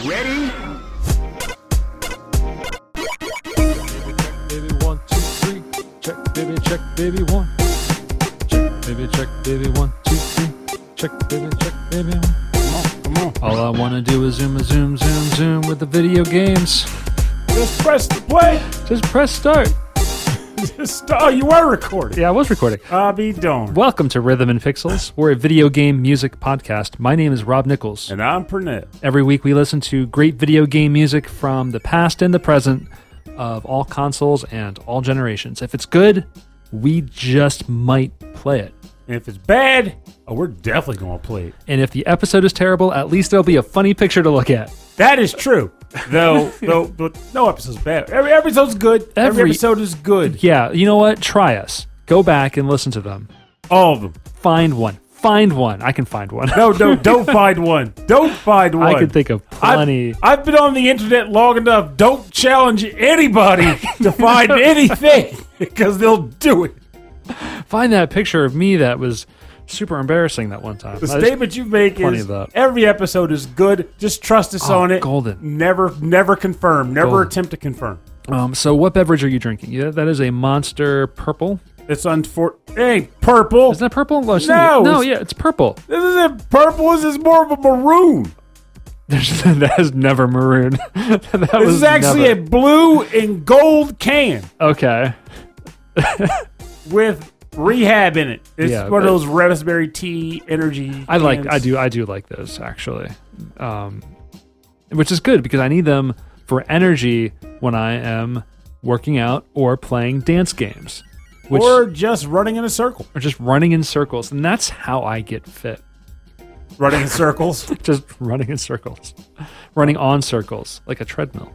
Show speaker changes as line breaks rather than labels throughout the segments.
Ready?
baby, one, two, three. Check, baby, check, baby, one. Check, baby, check, baby, one, two, three. Check, baby, check, baby, one.
Come on, come on.
All I wanna do is zoom, a zoom, zoom, zoom with the video games.
Just press the play.
Just press start.
Just, oh, you are recording.
Yeah, I was recording.
I'll be darned.
Welcome to Rhythm and Pixels. We're a video game music podcast. My name is Rob Nichols.
And I'm Pernell.
Every week we listen to great video game music from the past and the present of all consoles and all generations. If it's good, we just might play it.
And if it's bad, oh, we're definitely going to play it.
And if the episode is terrible, at least there'll be a funny picture to look at.
That is true. Though, though, though no episode's bad. Every episode's good. Every,
Every-
episode is good.
Yeah, you know what? Try us. Go back and listen to them.
All of them.
Find one. Find one. I can find one.
No, no, don't find one. Don't find one.
I can think of plenty.
I've, I've been on the internet long enough. Don't challenge anybody to find anything because they'll do it.
Find that picture of me that was super embarrassing that one time.
The
I
statement you make is every episode is good. Just trust us
Oh,
on it.
golden.
Never, never confirm. Never
Golden.
attempt to confirm.
um, so, what beverage are you drinking? Yeah, that is a Monster Purple.
It's unfor. Hey, purple.
Isn't that purple? No,
No,
no,
it's-
yeah, it's purple.
This isn't purple. This is more of a maroon.
There's, that is never maroon. that
This is actually
never.
a blue and gold can
okay.
with rehab in it. It's
Yeah,
one of those raspberry tea energy.
I like.
cans.
I do. I do like those actually, um, which is good because I need them for energy when I am working out or playing dance games, which
or just running in a circle.
or just running in circles, and that's how I get fit.
Running in circles.
Just running in circles, running on circles like a treadmill.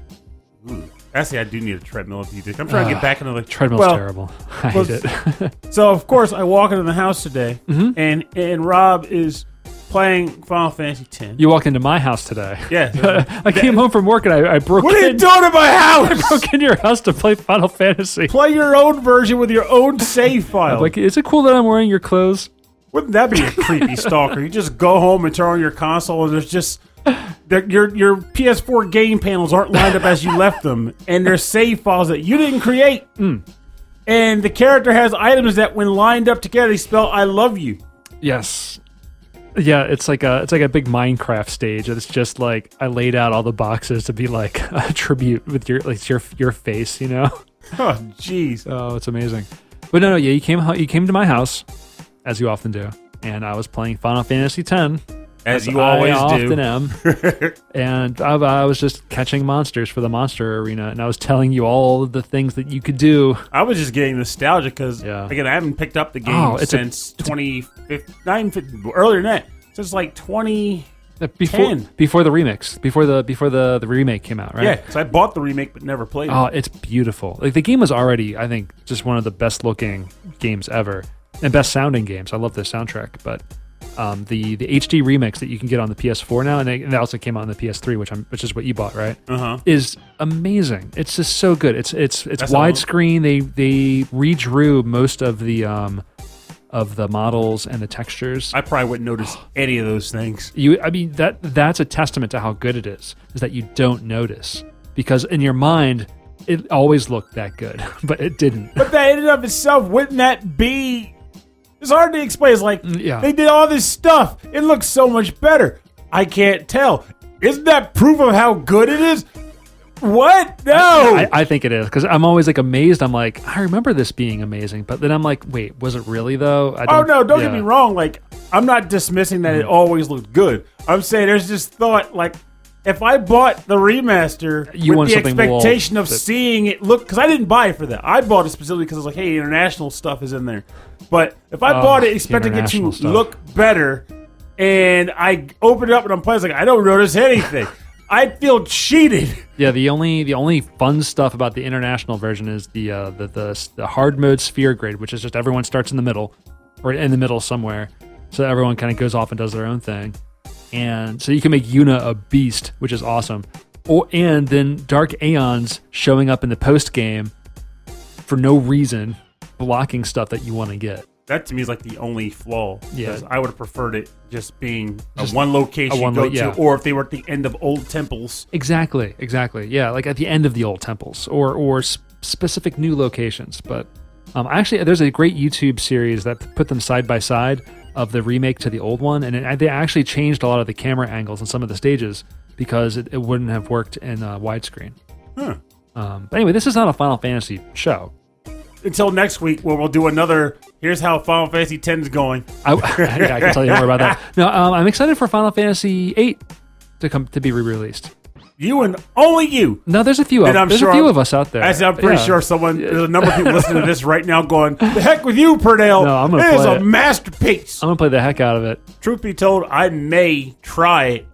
Actually, I do need a treadmill if you think. I'm trying to get back into the
Treadmill's
well,
terrible. I hate it.
So of course I walk into the house today,
Mm-hmm.
and and Rob is playing Final Fantasy X.
you walk into my house today.
Yeah.
I came home from work and I, I broke
what are you
in,
doing in my house?
I broke into your house to play Final Fantasy.
Play your own version with your own save file.
Like, is it cool that I'm wearing your clothes?
Wouldn't that be a creepy stalker? You just go home and turn on your console, and there's just your your PS4 game panels aren't lined up as you left them, and there's save files that you didn't create.
Hmm.
And the character has items that, when lined up together, they spell "I love you."
Yes. Yeah, it's like a it's like a big Minecraft stage. It's just like I laid out all the boxes to be like a tribute with your like your your face, you know.
Oh, jeez.
Oh, it's amazing. But no, no, yeah, you came you came to my house, as you often do, and I was playing Final Fantasy X,
As you always
I often
do.
am. and I, I was just catching monsters for the monster arena, and I was telling you all the things that you could do.
I was just getting nostalgic because
Yeah.
again, I haven't picked up the game
Oh, it's a-
since 2015, earlier than that, since like 20.
Uh, Before
10.
before the remix, before the before the the remake came out, right?
Yeah, so I bought the remake but never played it.
Oh, it's beautiful. Like the game was already, I think, just one of the best looking games ever and best sounding games. I love the soundtrack, but um, the the HD remix that you can get on the PS4 now, and, they, and that also came out on the PS3, which I'm which is what you bought, right?
Uh huh.
Is amazing. It's just so good. It's it's it's
That's
widescreen. They they redrew most of the um of the models and the textures.
I probably wouldn't notice any of those things.
You, I mean that that's a testament to how good it is. Is that you don't notice because in your mind it always looked that good, but it didn't.
But that in and of itself, wouldn't that be? It's hard to explain. It's like
Mm, yeah.
they did all this stuff. It looks so much better. I can't tell. Isn't that proof of how good it is? What? No.
I, I think it is because I'm always like amazed. I'm like, I remember this being amazing, but then I'm like, wait, was it really though? I
oh no! Don't
yeah.
get me wrong. Like I'm not dismissing that it always looked good. I'm saying there's just thought like. If I bought the remaster
You
with
want
the expectation of
that-
seeing it look, because I didn't buy it for that. I bought it specifically because I was like, "Hey, international stuff is in there." But if I
Oh,
bought it expecting it to
stuff.
look better, and I open it up and I'm playing, it's like I don't notice anything. I feel cheated.
Yeah, the only the only fun stuff about the international version is the uh, the, the the hard mode sphere grid, which is just everyone starts in the middle or in the middle somewhere, so everyone kind of goes off and does their own thing, and so you can make Yuna a beast, which is awesome. Or and then Dark Aeons showing up in the post game for no reason, blocking stuff that you want to get.
That to me is like the only flaw.
Yeah.
I would have preferred it just being a one location
a one
go
lo- yeah.
to, or if they were at the end of old temples.
Exactly, exactly. Yeah, like at the end of the old temples or or s- specific new locations. But um, actually, there's a great YouTube series that put them side by side of the remake to the old one, and it, they actually changed a lot of the camera angles on some of the stages because it, it wouldn't have worked in uh, widescreen.
Huh.
Um, but anyway, this is not a Final Fantasy show.
Until next week, where we'll do another. Here's how Final Fantasy X is going.
I, yeah, I can tell you more about that. No, um, I'm excited for Final Fantasy VIII to come to be re-released.
You and only you.
No, there's a few. Of,
I'm
there's
sure
a few of us out there.
As I'm pretty
Yeah.
sure someone, there's a number of people listening to this right now going, "The heck with you, Pernell!
No, I'm gonna
it is
play
a
it.
masterpiece."
I'm gonna play the heck out of it.
Truth be told, I may try it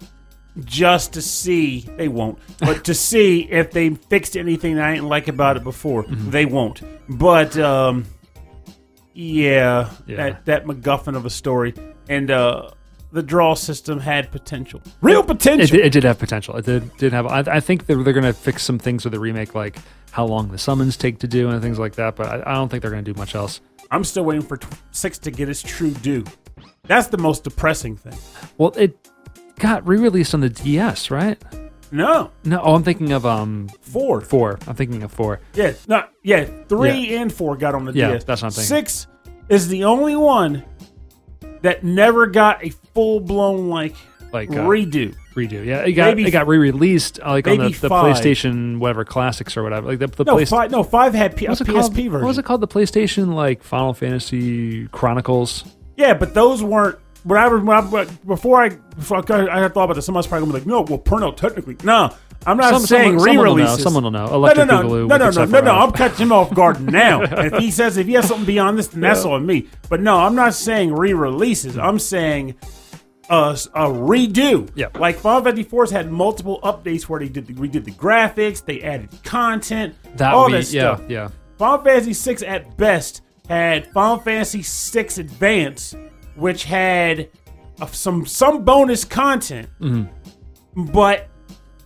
just to see. They won't, but to see if they fixed anything I didn't like about it before.
Mm-hmm.
They won't. But um, yeah,
Yeah.
that that MacGuffin of a story and uh, the draw system had potential, real
It,
potential.
did- it did have potential. It did did have. I, I think they're, they're gonna fix some things with the remake, like how long the summons take to do and things like that. But I, I don't think they're gonna do much else.
I'm still waiting for tw- six to get its true due. That's the most depressing thing.
Well, it got re-released on the DS, right?
No,
No, oh, I'm thinking of um
four.
four. I'm thinking of four.
Yeah, no, yeah, three and four got on the
Yeah,
DS.
that's what I'm thinking.
Six is the only one that never got a full blown like
Like uh,
redo.
redo. Yeah, it got
Maybe
it got re-released uh, like on the,
maybe
the
five.
PlayStation whatever classics or whatever. Like the, the
No,
PlayStation.
five. No, five had P- a PSP
called?
version.
What was it called? The PlayStation like Final Fantasy Chronicles.
Yeah, but those weren't. When I, when I before I before I, I had thought about this, someone's probably gonna be like, "No, well, Pernell technically." No, I'm not
Some-
saying
someone- someone will know.
re-releases.
Someone will know.
No, no, no, no, no, no, no, no. I'm catching him off guard now. If he says if he has something beyond this, then that's on me. But no, I'm not saying re-releases. I'm saying a, a redo.
Yeah.
Like Final Fantasy 4's had multiple updates where they did the, redid the graphics, they added content,
That
all
be
that
yeah,
stuff.
yeah.
Final Fantasy VI at best had Final Fantasy VI Advance, which had uh, some some bonus content, but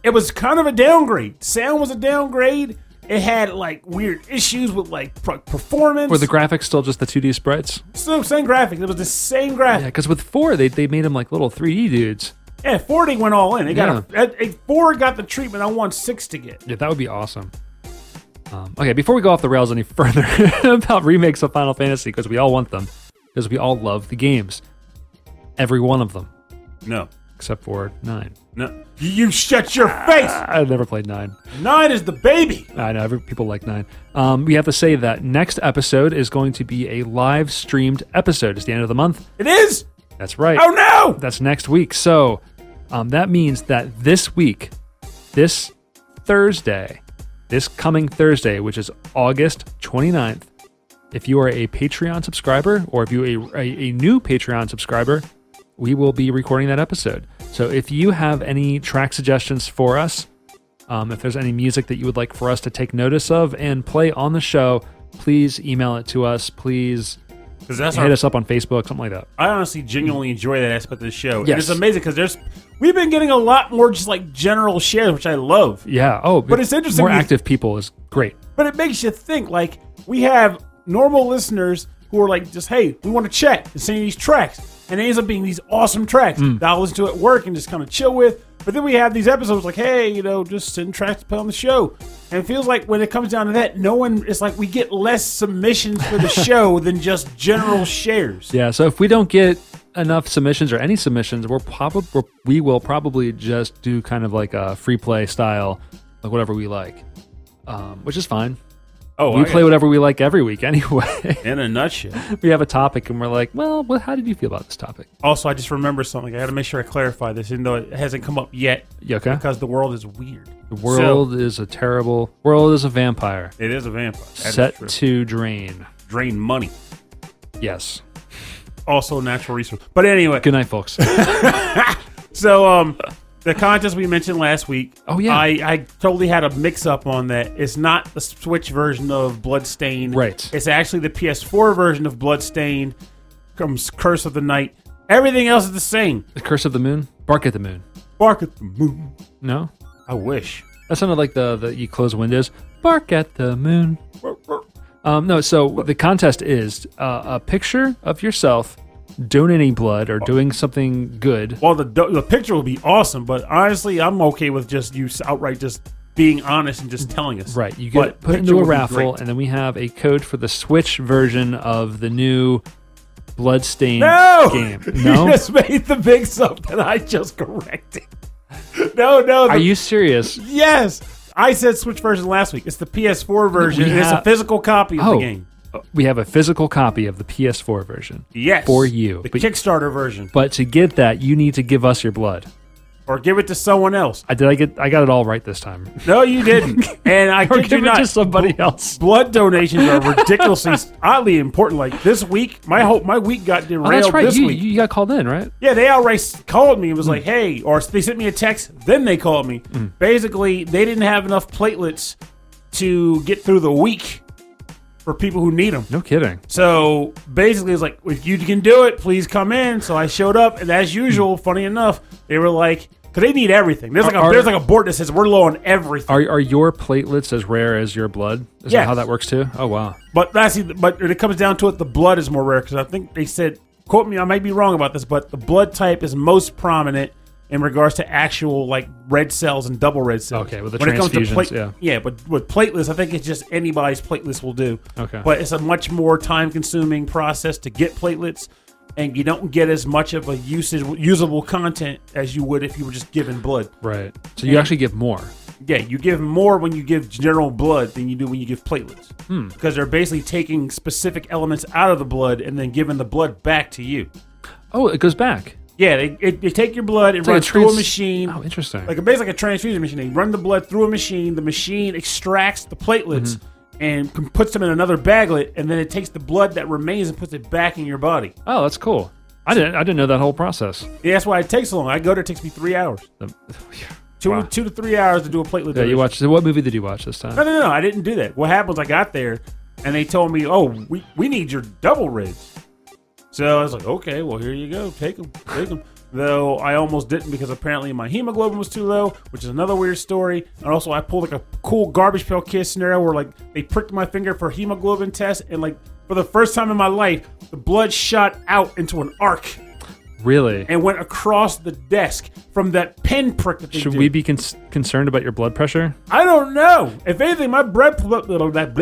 it was kind of a downgrade. Sound was a downgrade. It had like weird issues with like pro- performance.
Were the graphics still just the 2D sprites?
Still same graphics. It was the same
graphics.
Yeah,
because with four, they, they made them like little 3D dudes.
Yeah, four they went all in. They got a, a, a- four got the treatment I want six to get.
Yeah, that would be awesome. Um, okay, before we go off the rails any further about remakes of Final Fantasy, because we all want them, because we all love the games, every one of them,
No,
except for nine.
no, you, you shut your face.
I've never played nine.
Nine is the baby.
I know every, people like nine. Um, we have to say that next episode is going to be a live streamed episode. It's the end of the month.
It is.
That's right.
Oh no.
That's next week. So um, that means that this week, this Thursday, this coming Thursday, which is August 29th, if you are a Patreon subscriber or if you are a, a, a new Patreon subscriber, we will be recording that episode. So if you have any track suggestions for us, um, if there's any music that you would like for us to take notice of and play on the show, please email it to us. Please hit
our,
us up on Facebook, something like that.
I honestly genuinely enjoy that aspect of the show. And
Yes.
it's amazing because there's we've been getting a lot more just like general shares, which I love.
Yeah. Oh,
But it's interesting
More active people is great.
But it makes you think like we have normal listeners who are like just hey, we want to check and sing these tracks. And it ends up being these awesome tracks
Mm.
that I'll listen to at work and just kind of chill with. But then we have these episodes like, hey, you know, just send tracks to put on the show. And it feels like when it comes down to that, no one it's like we get less submissions for the show than just general shares.
Yeah. So if we don't get enough submissions or any submissions, we're probably we will probably just do kind of like a free play style, like whatever we like, um, which is fine.
Oh,
we
I
play whatever we like every week anyway.
in a nutshell.
we have a topic and we're like, well, well, how did you feel about this topic?
Also, I just remember something. I got to make sure I clarify this, even though it hasn't come up yet,
You okay?
because the world is weird.
The world is a terrible world is a vampire
It is a vampire. That
set to drain.
drain money.
Yes.
Also, natural resource. But anyway,
Good night, folks.
so um, the contest we mentioned last week.
Oh, yeah.
I, I totally had a mix up on that. It's not the Switch version of Bloodstained.
Right.
It's actually the PS4 version of Bloodstained. Comes Curse of the Night. Everything else is the same.
the Curse of the Moon. Bark at the Moon.
Bark at the moon.
No,
I wish.
that sounded like the the you close windows. Bark at the moon. Um, no, so the contest is uh, a picture of yourself donating blood or doing something good.
Well, the the picture will be awesome, but honestly, I'm okay with just you outright just being honest and just telling us.
Right, you get put into a raffle, and then we have a code for the Switch version of the new Bloodstained
No,
game.
you
No,
just made the big that I just corrected. No, no.
are you serious?
Yes, I said Switch version last week. It's the PS4 version.
We
and it's a physical copy of
Oh,
the game.
We have a physical copy of the PS4 version.
Yes,
for you.
the
But-
Kickstarter version,
But to get that, you need to give us your blood.
or give it to someone else.
I did. I get. I got it all right this time.
No, you didn't. And I
Or
kid you
give it
not,
to somebody else.
blood donations are ridiculously oddly important. Like this week, my whole my week got derailed
Oh, that's right.
this
You,
week.
you got called in, right?
Yeah, they outright called me and was
Hmm.
like, "Hey," or they sent me a text. Then they called me. Basically, they didn't have enough platelets to get through the week for people who need them.
No kidding.
So basically, it's like, if you can do it, please come in. So I showed up, and as usual, funny enough, they were like, because they need everything. There's like a
Are-
there's like a board that says we're low on everything.
Are are your platelets as rare as your blood? Is
Yes.
that how that works too? Oh wow.
But that's but when it comes down to it, the blood is more rare because I think they said, quote me, I might be wrong about this, but the blood type is most prominent in regards to actual like red cells and double red cells.
Okay, with the
when it comes to
transfusions,
plate,
yeah.
yeah, but with platelets, I think it's just anybody's platelets will do.
Okay.
but it's a much more time consuming process to get platelets. And you don't get as much of a usage usable content as you would if you were just given blood.
Right. So you actually give more.
Yeah, you give more when you give general blood than you do when you give platelets.
Hmm.
Because they're basically taking specific elements out of the blood and then giving the blood back to you.
Oh, it goes back.
Yeah, they, it, they take your blood and
like
run
a
through a
trans-
machine.
Oh, interesting.
Like a, basically like a transfusion machine. They run the blood through a machine. The machine extracts the platelets
Mm-hmm.
and puts them in another baglet, and then it takes the blood that remains and puts it back in your body.
oh, that's cool. I didn't. I didn't know that whole process.
Yeah, that's why it takes so long. I go there, it takes me three hours, two
Wow.
two to three hours to do a platelet.
Yeah,
donation.
you watched. So what movie did you watch this time?
No, no, no, I didn't do that. What happens? I got there and they told me, "Oh, we, we need your double ribs." So I was like, "Okay, well here you go, take them, take them." Though I almost didn't because apparently my hemoglobin was too low, which is another weird story. And also, I pulled like a cool garbage pail kid scenario where like they pricked my finger for hemoglobin test, and like for the first time in my life, the blood shot out into an arc
Really?
and went across the desk from that pin prick that they
Should
did.
we be con- concerned about your blood pressure?
I don't know. If anything, my blood that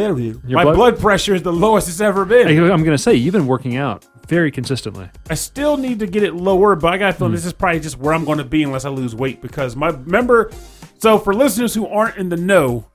my
blood-
blood? pressure is the lowest it's ever been.
I'm gonna say you've been working out very consistently.
I still need to get it lower, but I got to feel hmm. this is probably just where I'm going to be unless I lose weight because my remember. So for listeners who aren't in the know,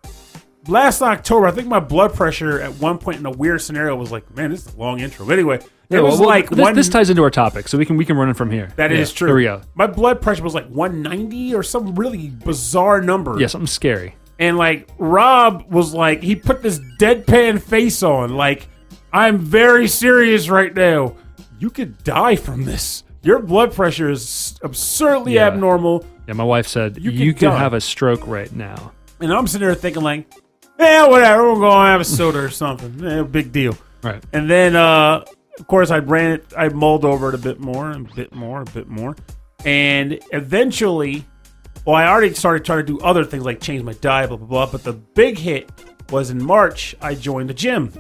last October I think my blood pressure at one point in a weird scenario was like, man, this is a long intro. But anyway, it
Yeah,
was
well,
like
this,
one.
this ties into our topic, so we can we can run it from here.
That is
is
true.
Here we go.
My blood pressure was like 190 or some really bizarre number.
Yeah, something scary.
And like Rob was like, he put this deadpan face on, like, I'm very serious right now. You could die from this. Your blood pressure is absurdly
Yeah.
abnormal.
Yeah, my wife said
You
you,
could
could
die.
have a stroke right now.
And I'm sitting there thinking, like, yeah, whatever, we're going to have a soda or something. Eh, big deal.
Right.
And then, uh, of course, I ran it, I mulled over it a bit more, and a bit more, a bit more. And eventually, well, I already started trying to do other things like change my diet, blah, blah, blah. But the big hit was in March, I joined the gym.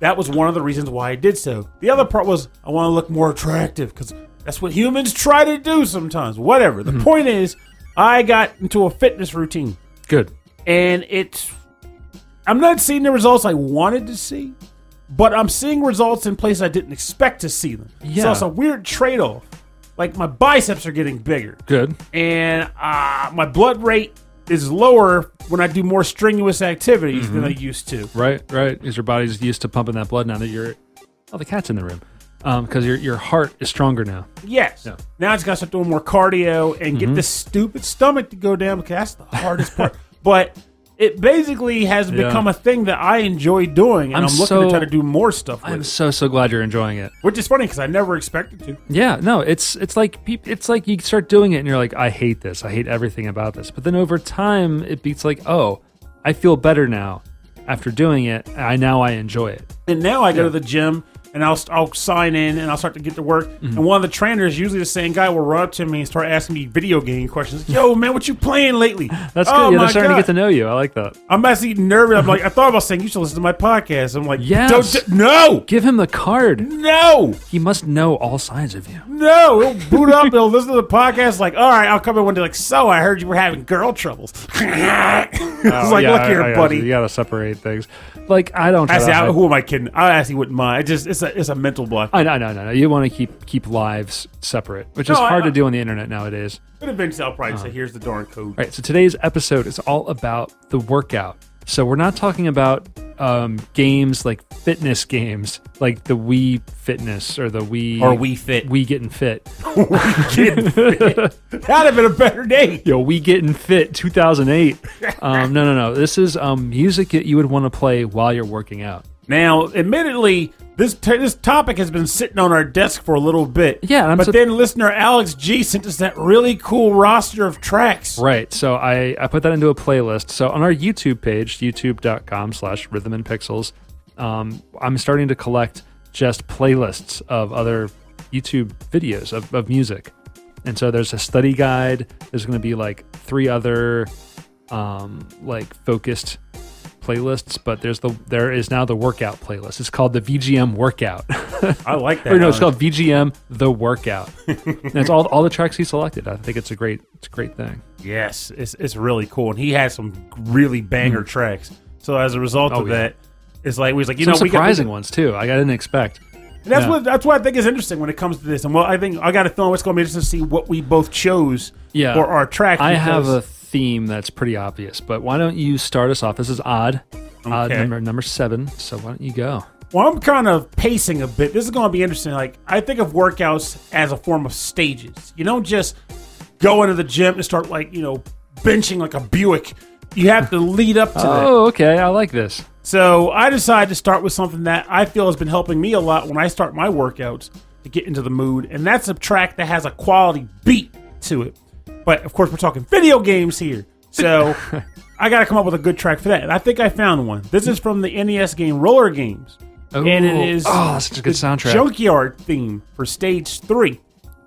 That was one of the reasons why I did so. The other part was I want to look more attractive because that's what humans try to do sometimes. Whatever. The point is, I got into a fitness routine
Good.
and it's I'm not seeing the results I wanted to see, but I'm seeing results in places I didn't expect to see them.
Yeah.
So it's a weird trade-off. Like my biceps are getting bigger,
Good.
and uh, my blood rate is lower when I do more strenuous activities than I used to.
Right. Right. Because your body's used to pumping that blood now that you're. Oh, the cat's in the room. Um, because your your heart is stronger now.
Yes.
Yeah.
Now I just got to start doing more cardio and get this stupid stomach to go down because that's the hardest part. But it basically has
Yeah.
become a thing that I enjoy doing, and I'm,
I'm
looking to try to do more stuff with
I'm
it.
so so glad you're enjoying it.
Which is funny because I never expected to.
Yeah, no, it's it's like peop- it's like you start doing it and you're like, I hate this, I hate everything about this. But then over time, it beats like, oh, I feel better now after doing it. I now I enjoy it.
And now I go to the gym and I'll I'll sign in and I'll start to get to work.
Mm-hmm.
And one of the trainers, usually the same guy, will run up to me and start asking me video game questions. Yo, man, what you playing lately?
That's
oh,
good. Yeah, they're starting
God.
to get to know you. I like that.
I'm actually nervous. I'm like, I thought about saying you should listen to my podcast. I'm like,
Yes.
don't, no,
Give him the card.
no,
He must know all sides of you.
no. He'll boot up. He'll listen to the podcast. Like, all right, I'll come in one day. Like, so I heard you were having girl troubles. it's like,
Yeah,
look here,
I
buddy.
You, You gotta separate things. Like I don't.
Actually, I, who am I kidding? I actually wouldn't mind. It just it's a it's a mental block.
I know, no, no, no. You want to keep keep lives separate, which is
No, I-
hard
I-
to do on the internet nowadays.
But eventually, I'll probably
Uh-huh.
say, "Here's the darn code."
All right, so today's episode is all about the workout. So we're not talking about um, games like fitness games, like the Wii Fitness or the Wii
Or we fit.
We Getting Fit.
Getting fit. That'd have been a better name.
Yo, We Getting Fit 2008. Um, no, no, no. This is um, music that you would want to play while you're working out.
Now, admittedly, this t- this topic has been sitting on our desk for a little bit.
Yeah, I'm
but
sup-
then listener Alex G sent us that really cool roster of tracks.
Right. So I, I put that into a playlist. So on our YouTube page, youtube.com slash rhythm and pixels, um, I'm starting to collect just playlists of other YouTube videos of, of music. And so there's a study guide. There's going to be like three other um, like focused playlists, but there's the there is now the workout playlist. It's called the VGM workout.
I like that.
or no, it's called VGM the workout. and it's all all the tracks he selected. I think it's a great it's a great thing.
Yes, it's it's really cool, and he has some really banger hmm. tracks. So as a result.
Oh,
of
yeah.
that, it's like we was like, you
Some
know, we got-
surprising ones too. I didn't expect.
And that's
Yeah.
what that's what I think is interesting when it comes to this. And well, I think I got a feeling it's going to be interesting to see what we both chose
Yeah.
for our track.
I have a theme that's pretty obvious, but why don't you start us off? This is odd, odd number number seven. So why don't you go?
Well, I'm kind of pacing a bit. This is going to be interesting. Like, I think of workouts as a form of stages. You don't just go into the gym and start, like, you know, benching like a Buick. You have to lead up to that.
Oh, okay. I like this.
So I decided to start with something that I feel has been helping me a lot when I start my workouts to get into the mood. And that's a track that has a quality beat to it. But of course, we're talking video games here. So I got to come up with a good track for that. And I think I found one. This is from the NES game Roller Games. and it is
oh, such a good soundtrack.
Junkyard theme for stage three,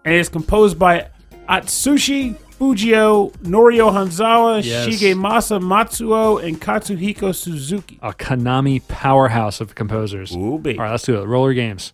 and it's composed by Atsushi Fujio, Norio Hanzawa,
Yes.
Shigemasa Matsuo, and Katsuhiko Suzuki.
a Konami powerhouse of composers.
Ooh.
All right, let's do it. Roller games.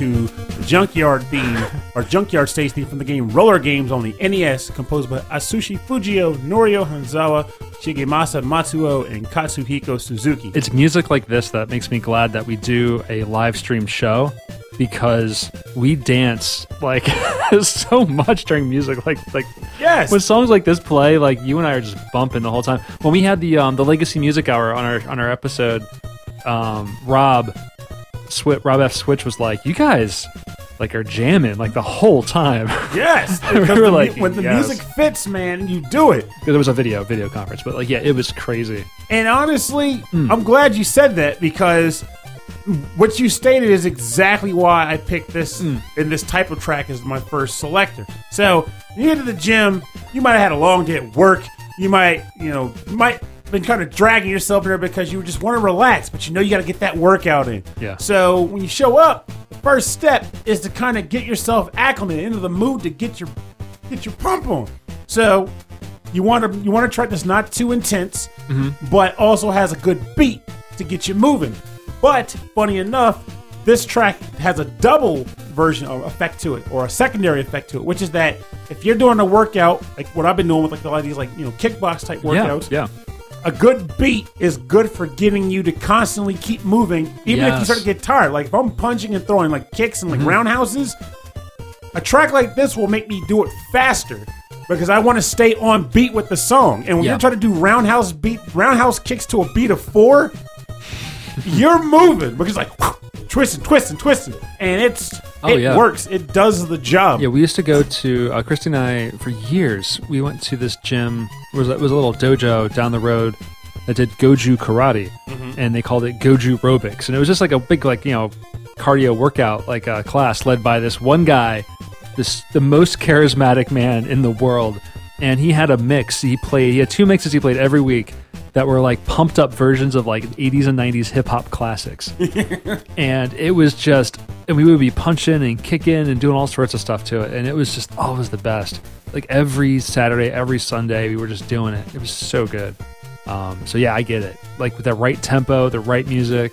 To the Junkyard theme, or Junkyard stage theme from the game Roller Games on the NES, composed by Atsushi Fujio, Norio Hanzawa, Shigemasa Matsuo, and Katsuhiko Suzuki.
It's music like this that makes me glad that we do a live stream show because we dance like so much during music like like
yes,
when songs like this play like you and I are just bumping the whole time. When we had the um the legacy music hour on our on our episode um Rob Switch Rob F Switch was like you guys like are jamming like the whole time.
yes.
We
Because
were
the
like,
when the
yes.
music fits, man, you do it.
there was a video video conference but like yeah it was crazy.
And honestly,
Hmm.
I'm glad you said that because what you stated is exactly why I picked this in this type of track as my first selector. So you get to the gym, you might have had a long day at work. You might, you know, might been kind of dragging yourself there because you just want to relax, but you know you got to get that workout in.
Yeah.
So when you show up, the first step is to kind of get yourself acclimated into the mood to get your get your pump on. So you want to you want a track that's not too intense, mm-hmm. but also has a good beat to get you moving. But funny enough, this track has a double version or effect to it, or a secondary effect to it, which is that if you're doing a workout like what I've been doing with like a lot of these like you know kickbox type
Yeah,
workouts,
yeah.
A good beat is good for getting you to constantly keep moving, even if you start to get tired. Like if I'm punching and throwing like kicks and like mm-hmm. roundhouses, a track like this will make me do it faster because I want to stay on beat with the song. And when
Yeah.
you're trying to do roundhouse beat, roundhouse kicks to a beat of four, you're moving because like twisting, twisting, twisting, and it's
Oh,
it
yeah.
works. It does the job.
Yeah, we used to go to uh, Christy and I for years. We went to this gym. It was, it was a little dojo down the road that did Goju karate, and they called it Goju aerobics, and it was just like a big like you know cardio workout like a class led by this one guy, this the most charismatic man in the world, and he had a mix. He played. He had two mixes he played every week that were like pumped up versions of like 80s and 90s hip hop classics. And it was just and we would be punching and kicking and doing all sorts of stuff to it. And it was just always the best. Like every saturday every sunday we were just doing it. It was so good. Um, so yeah i get it. Like with the right tempo the right music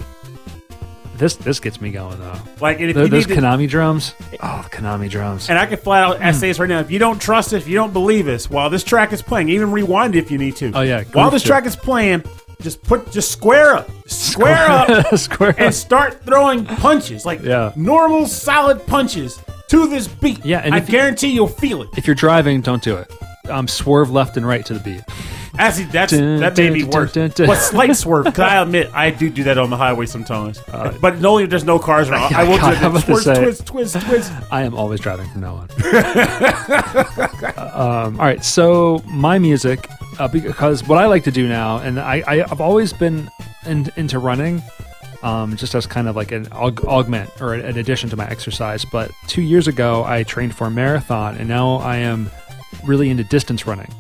this this gets me going though
Like and if
Th-
you
those
need to-
konami drums oh the konami drums
And I can flat out say this right now. If you don't trust it, if you don't believe us, while this track is playing, even rewind if you need to.
Oh, yeah,
While
groove
this
to
track is playing, just put just square up, square up,
square
and
up.
start throwing punches like
Yeah.
normal solid punches to this beat.
Yeah, and
I
if you-
guarantee you'll feel it.
if you're driving don't do it um, swerve left and right to the beat
Actually, that's
Dun,
that may
dun,
be
dun,
worse. But slight swerve, because I admit I do do that on the highway sometimes. but only if there's no cars around. I will
God,
do
I'm
the
about to
twist, twist, twist, twist.
I am always driving from now on. um, all right, so my music, uh, because what I like to do now, and I, I, I've always been in, into running, um, just as kind of like an aug- augment or an addition to my exercise. But two years ago, I trained for a marathon, and now I am really into distance running,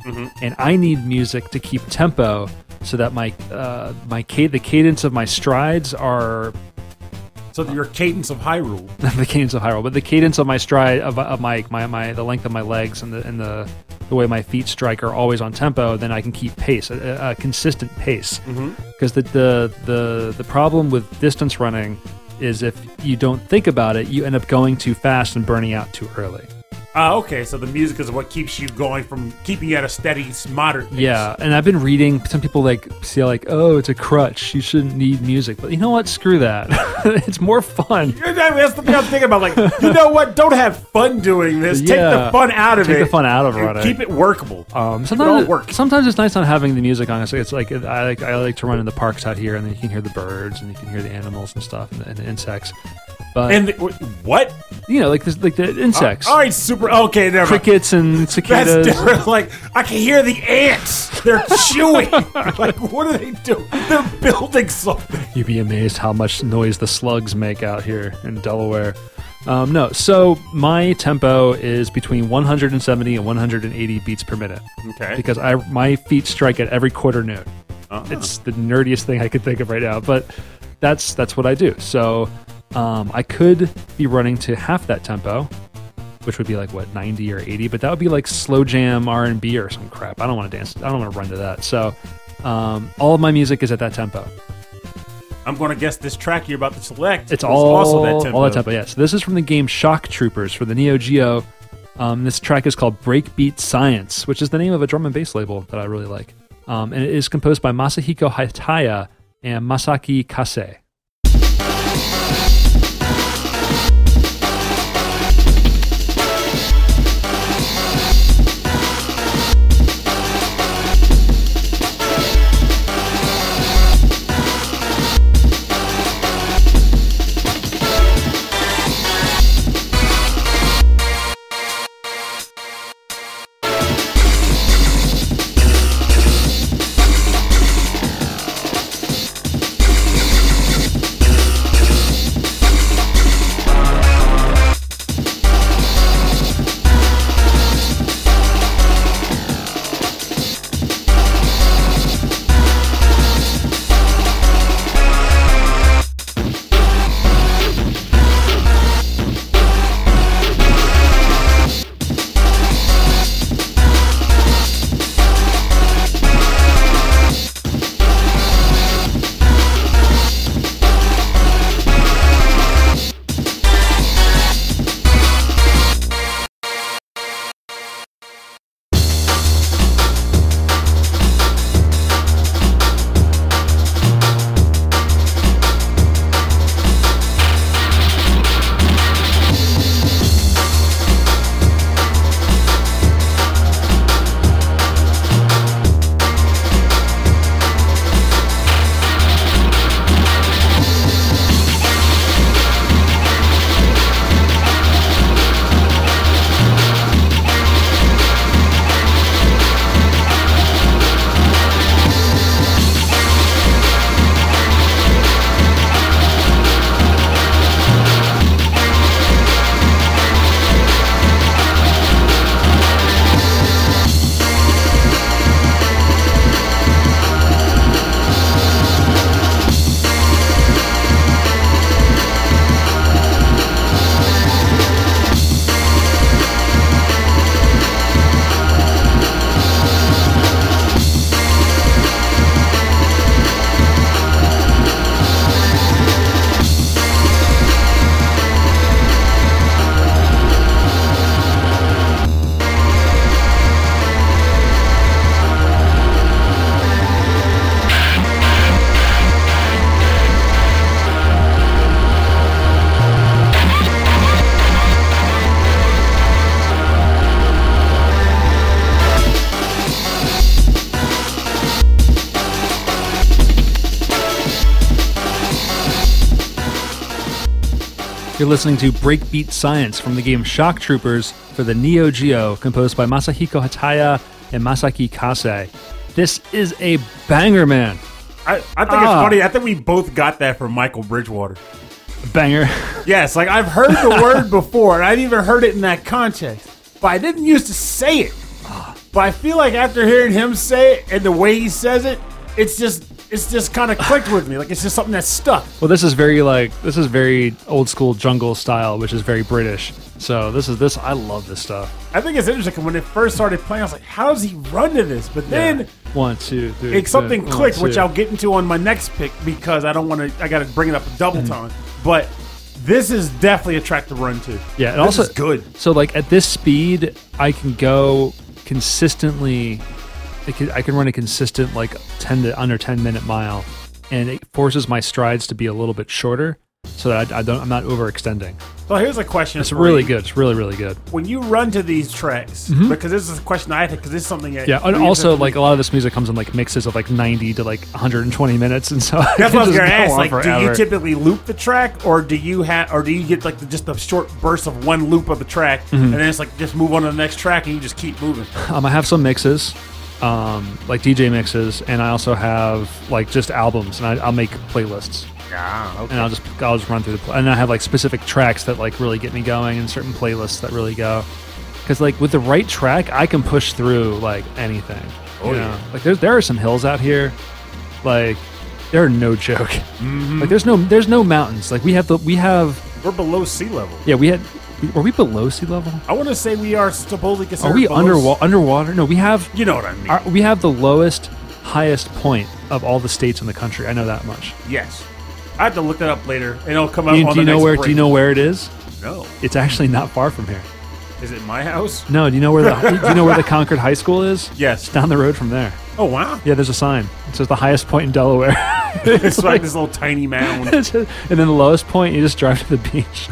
and I need music to keep tempo so that my uh, my ca- the cadence of my strides are
So that your cadence of Hyrule.
the cadence of Hyrule, but the cadence of my stride of, of my, my my the length of my legs and the and the the way my feet strike are always on tempo, then I can keep pace, a, a consistent pace. Because the, the the the problem with distance running is if you don't think about it, you end up going too fast and burning out too early.
Ah, okay. So the music is what keeps you going from keeping you at a steady, moderate. Pace.
Yeah, and I've been reading. Some people like say like, "Oh, it's a crutch. You shouldn't need music." But you know what? Screw that. it's more fun.
That's the thing I'm thinking about. Like, you know what? Don't have fun doing this. Take the fun out of
Take
it.
Take the fun out of running.
Keep it workable.
Um, sometimes,
work.
sometimes it's nice not having the music on. It's, it's like I like I like to run in the parks out here, and then you can hear the birds, and you can hear the animals and stuff, and, and the insects. But
and the, what?
you know, like this, like the insects,
All right, super. Okay, never. mind.
crickets and
That's
cicadas.
different. Like I can hear the ants. They're chewing. like what are they doing? They're building something.
You'd be amazed how much noise the slugs make out here in Delaware. Um, no, so my tempo is between 170 and 180 beats per minute
Okay.
because I my feet strike at every quarter note.
Uh-huh.
It's the nerdiest thing I could think of right now, but that's that's what I do. So um, I could be running to half that tempo, which would be like what 90 or 80, but that would be like slow jam R and B or some crap. I don't want to dance. I don't want to run to that. So um, all of my music is at that tempo.
I'm going to guess this track you're about to select.
It's
is
all
also that tempo.
all that tempo. Yes, this is from the game Shock Troopers for the Neo Geo. Um, this track is called Breakbeat Science, which is the name of a drum and bass label that I really like. Um, and it is composed by Masahiko Hataya and Masaki Kase. You're listening to Breakbeat Science from the game Shock Troopers for the Neo Geo, composed by Masahiko Hataya and Masaki Kase. This is a banger, man.
I, I think it's
Ah.
funny. I think we both got that from Michael Bridgewater.
Banger.
Yes, like I've heard the word before, and I've even heard it in that context, but I didn't used to say it. But I feel like after hearing him say it and the way he says it, it's just it's just kind of clicked with me. Like it's just something that's stuck.
Well, this is very like this is very old school jungle style, which is very British. So this is this. I love this stuff.
I think it's interesting when it first started playing, I was like, "How does he run to this?" But then
one, two, three.
it, something
four,
clicked,
one,
which
two.
I'll get into on my next pick because I don't want to. I got to bring it up a double mm-hmm. time. But this is definitely a track to run to.
Yeah, and
this
also
is good.
So like at this speed, I can go consistently. I can, I can run a consistent like ten to under ten minute mile, and it forces my strides to be a little bit shorter, so that I, I don't I'm not overextending.
So here's a question.
It's really
you.
good. It's really really good.
when you run to these tracks, because this is a question I think because this is something that
Yeah, and also like a lot of this music comes in like mixes of like 90 to like 120 minutes, and so
that's what I was gonna ask. Like, do you typically loop the track, or do you have, or do you get like the, just a short burst of one loop of the track,
Mm-hmm.
and then it's like just move on to the next track, and you just keep moving?
Um, I have some mixes, um, like DJ mixes, and I also have like just albums, and I, I'll make playlists.
Yeah, okay.
and I'll just I'll just run through the pl- and I have like specific tracks that like really get me going and certain playlists that really go because like with the right track I can push through like anything.
Oh,
you
yeah.
know? like there's there are some hills out here, like they're no joke.
Mm-hmm.
Like there's no there's no mountains. Like we have the we have
We're below sea level.
yeah we had were we below sea level?
I want to say we are.
Are we underwater? Underwater? No, we have
You know what I mean?
our, we have the lowest highest point of all the states in the country. I know that much.
yes. I have to look that up later, and it'll come out.
Do you,
on
do you
the
know where?
break.
Do you know where it is?
No.
It's actually not far from here.
Is it my house?
No, do you know where the do you know where the Concord High School is?
Yes.
It's down the road from there.
Oh wow!
Yeah, there's a sign. It says the highest point in Delaware.
It's like this little tiny mound.
And then the lowest point, you just drive to the beach.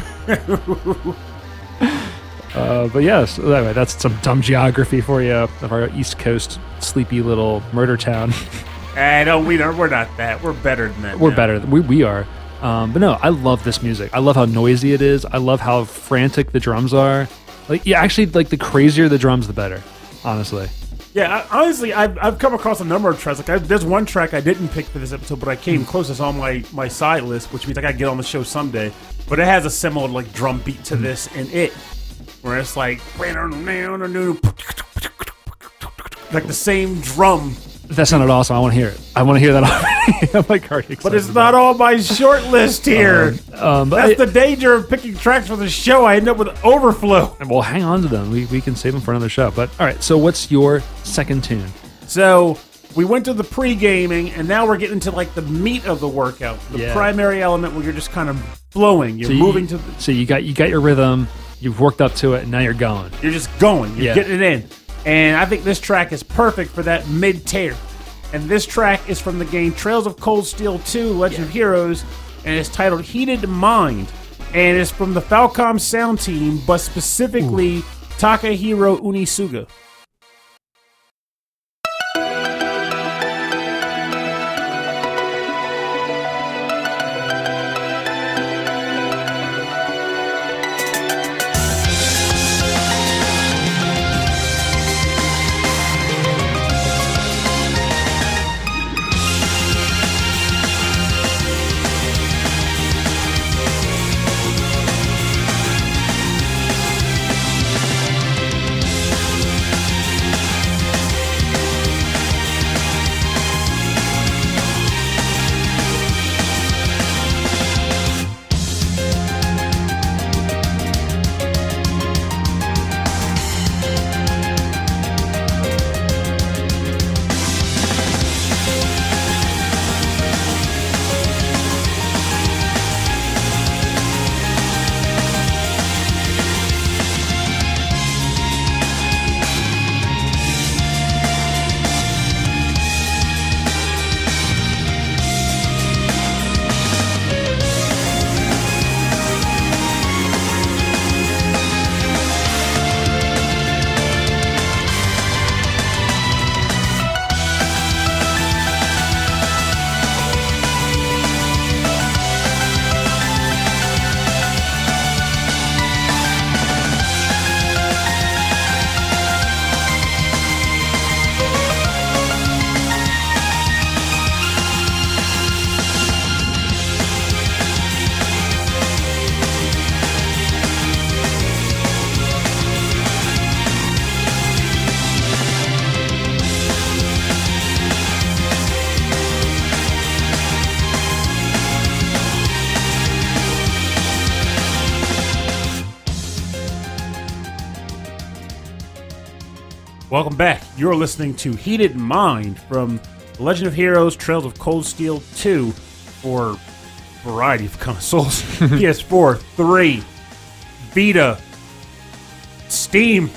uh, but yes, anyway, that's some dumb geography for you of our East Coast sleepy little murder town.
I don't. We don't. We're not that. We're better than that.
We're
now.
better. We, we are. Um, but no, I love this music. I love how noisy it is. I love how frantic the drums are. Like, yeah, actually, like the crazier the drums, the better. Honestly.
Yeah, I, honestly, I've, I've come across a number of tracks. Like, I, there's one track I didn't pick for this episode, but I came
Hmm.
closest on my my side list, which means I gotta get on the show someday. But it has a similar like drum beat to this and it, where it's like like the same drum,
That sounded awesome. I want to hear it. I want to hear that. I'm like already excited.
but it's not on my short list here.
Um,
That's the danger of picking tracks for the show. I end up with overflow.
well, hang on to them. We, we can save them for another show. But all right. So, what's your second tune?
So we went to the pre-gaming, and now we're getting to like the meat of the workout, the
Yeah.
primary element where you're just kind of flowing. You're
So you-
moving to, the,
So you got you got your rhythm. You've worked up to it, and now you're going.
you're just going. You're
Yeah.
getting it in, and I think this track is perfect for that mid tier. And this track is from the game Trails of Cold Steel 2: Legend of Heroes, and it's titled "Heated Mind," and it's from the Falcom sound team, but specifically Takahiro Unisuga. You're listening to Heated Mind from The Legend of Heroes Trails of Cold Steel 2 for a variety of consoles PS4, 3, Vita, Steam.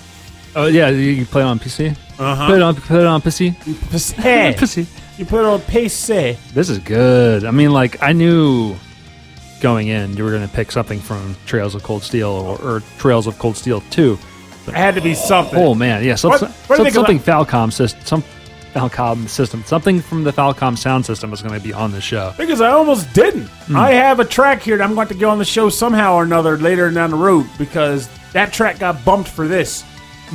Oh yeah, you can play it on PC.
Uh
Put it
huh.
on, put it on PC.
PC.
PC.
You put it on PC.
This is good. I mean, like I knew going in you were going to pick something from Trails of Cold Steel or, or Trails of Cold Steel Two.
It had to be something.
Oh man, yeah, some,
What- what think
something Falcom system, some Falcom system, something from the Falcom sound system is going to be on the show.
Because I almost didn't.
Hmm.
I have a track here that I'm going to get on the show somehow or another later down the road because that track got bumped for this.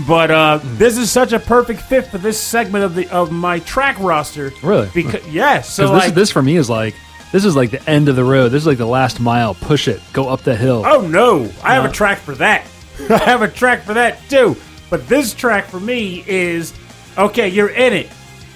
But uh,
Hmm.
this is such a perfect fit for this segment of the of my track roster.
Really?
Because yes, so
Because this, this for me is like this is like the end of the road. This is like the last mile. Push it, go up the hill.
oh no, I have a track for that. I have a track for that too. But this track for me is okay. You're in it.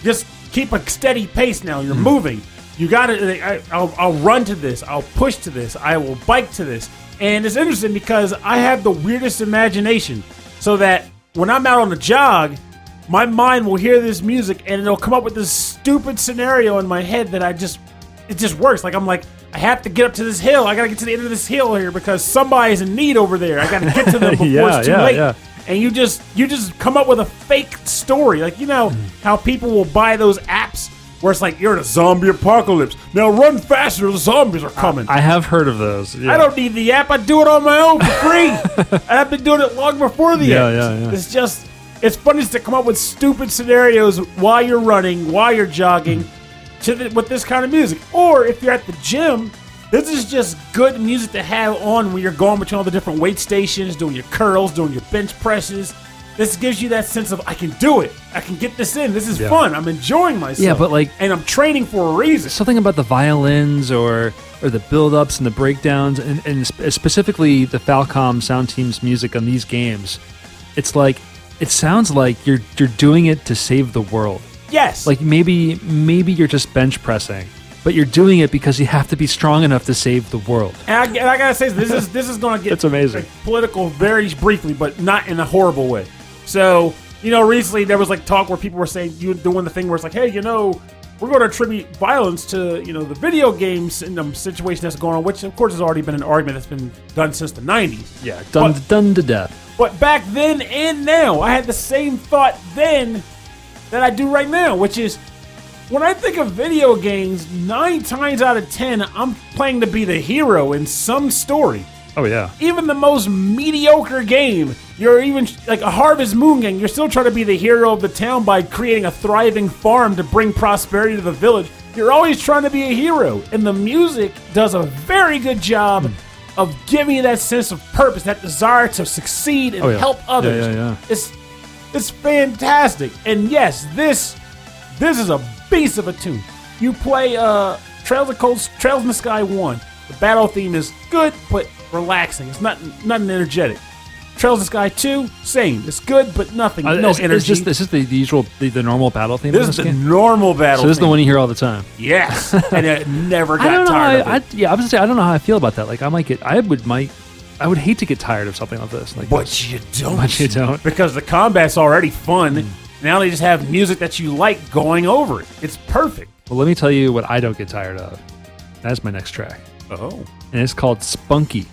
Just keep a steady pace now.
Hmm.
You're moving. You got to. I'll, I'll run to this. I'll push to this. I will bike to this. And it's interesting because I have the weirdest imagination. So that when I'm out on the jog, my mind will hear this music and it'll come up with this stupid scenario in my head that I just it just works. Like I'm like, I have to get up to this hill. I gotta get to the end of this hill here because somebody's in need over there. I gotta get to them before
Yeah,
it's too
yeah,
late.
yeah.
And you just you just come up with a fake story. Like you know hmm. how people will buy those apps where it's like you're in a zombie apocalypse. Now run faster, the zombies are coming.
I have heard of those. Yeah.
I don't need the app. I do it on my own for free. and I've been doing it long before the
Yeah,
app.
yeah, yeah.
It's just, it's fun just to come up with stupid scenarios while you're running, while you're jogging, hmm. To the, with this kind of music. Or if you're at the gym, this is just good music to have on when you're going between all the different weight stations, doing your curls, doing your bench presses. This gives you that sense of I can do it. I can get this in. This is
Yeah.
fun. I'm enjoying myself.
Yeah, but, like-
and I'm training for a reason.
something about the violins or or the build-ups and the breakdowns and, and sp- specifically the Falcom sound team's music on these games. It's like it sounds like you're you're doing it to save the world.
Yes.
Like maybe maybe you're just bench pressing, but you're doing it because you have to be strong enough to save the world.
And I, and I gotta say, this is this is gonna get
It's amazing.
political very briefly, but not in a horrible way. So you know, recently there was like talk where people were saying you doing the thing where it's like, hey, you know, we're going to attribute violence to you know the video games and the situation that's going on, which of course has already been an argument that's been done since the '90s.
Yeah, done
But-
done to death.
But back then and now, I had the same thought then that I do right now, which is when I think of video games, nine times out of ten, I'm playing to be the hero in some story.
Oh yeah.
Even the most mediocre game, you're even like a Harvest Moon game, you're still trying to be the hero of the town by creating a thriving farm to bring prosperity to the village. You're always trying to be a hero. And the music does a very good job hmm. of giving you that sense of purpose, that desire to succeed and
Oh, yeah.
help
Yeah,
others.
yeah, yeah.
It's it's fantastic. And yes, this this is a beast of a tune. You play uh Trails of Cold Trails in the Sky 1. The battle theme is good but relaxing. It's not nothing energetic. Trails of the Sky 2, same. It's good but nothing.
Uh,
no
is,
energy.
Is this, this is the, the usual the, the normal battle theme.
this
in
is the
game?
normal battle
So this is the one you hear all the time.
Yes. and it never got
I don't know.
tired
I,
of it.
I, yeah, I was gonna say I don't know how I feel about that. Like I might get, I would might, I would hate to get tired of something like this. Like,
But you don't.
But you don't.
Because the combat's already fun. Now they just have music that you like going over it. It's perfect.
well, let me tell you what I don't get tired of. That's my next track,
Oh.
and it's called Spunky.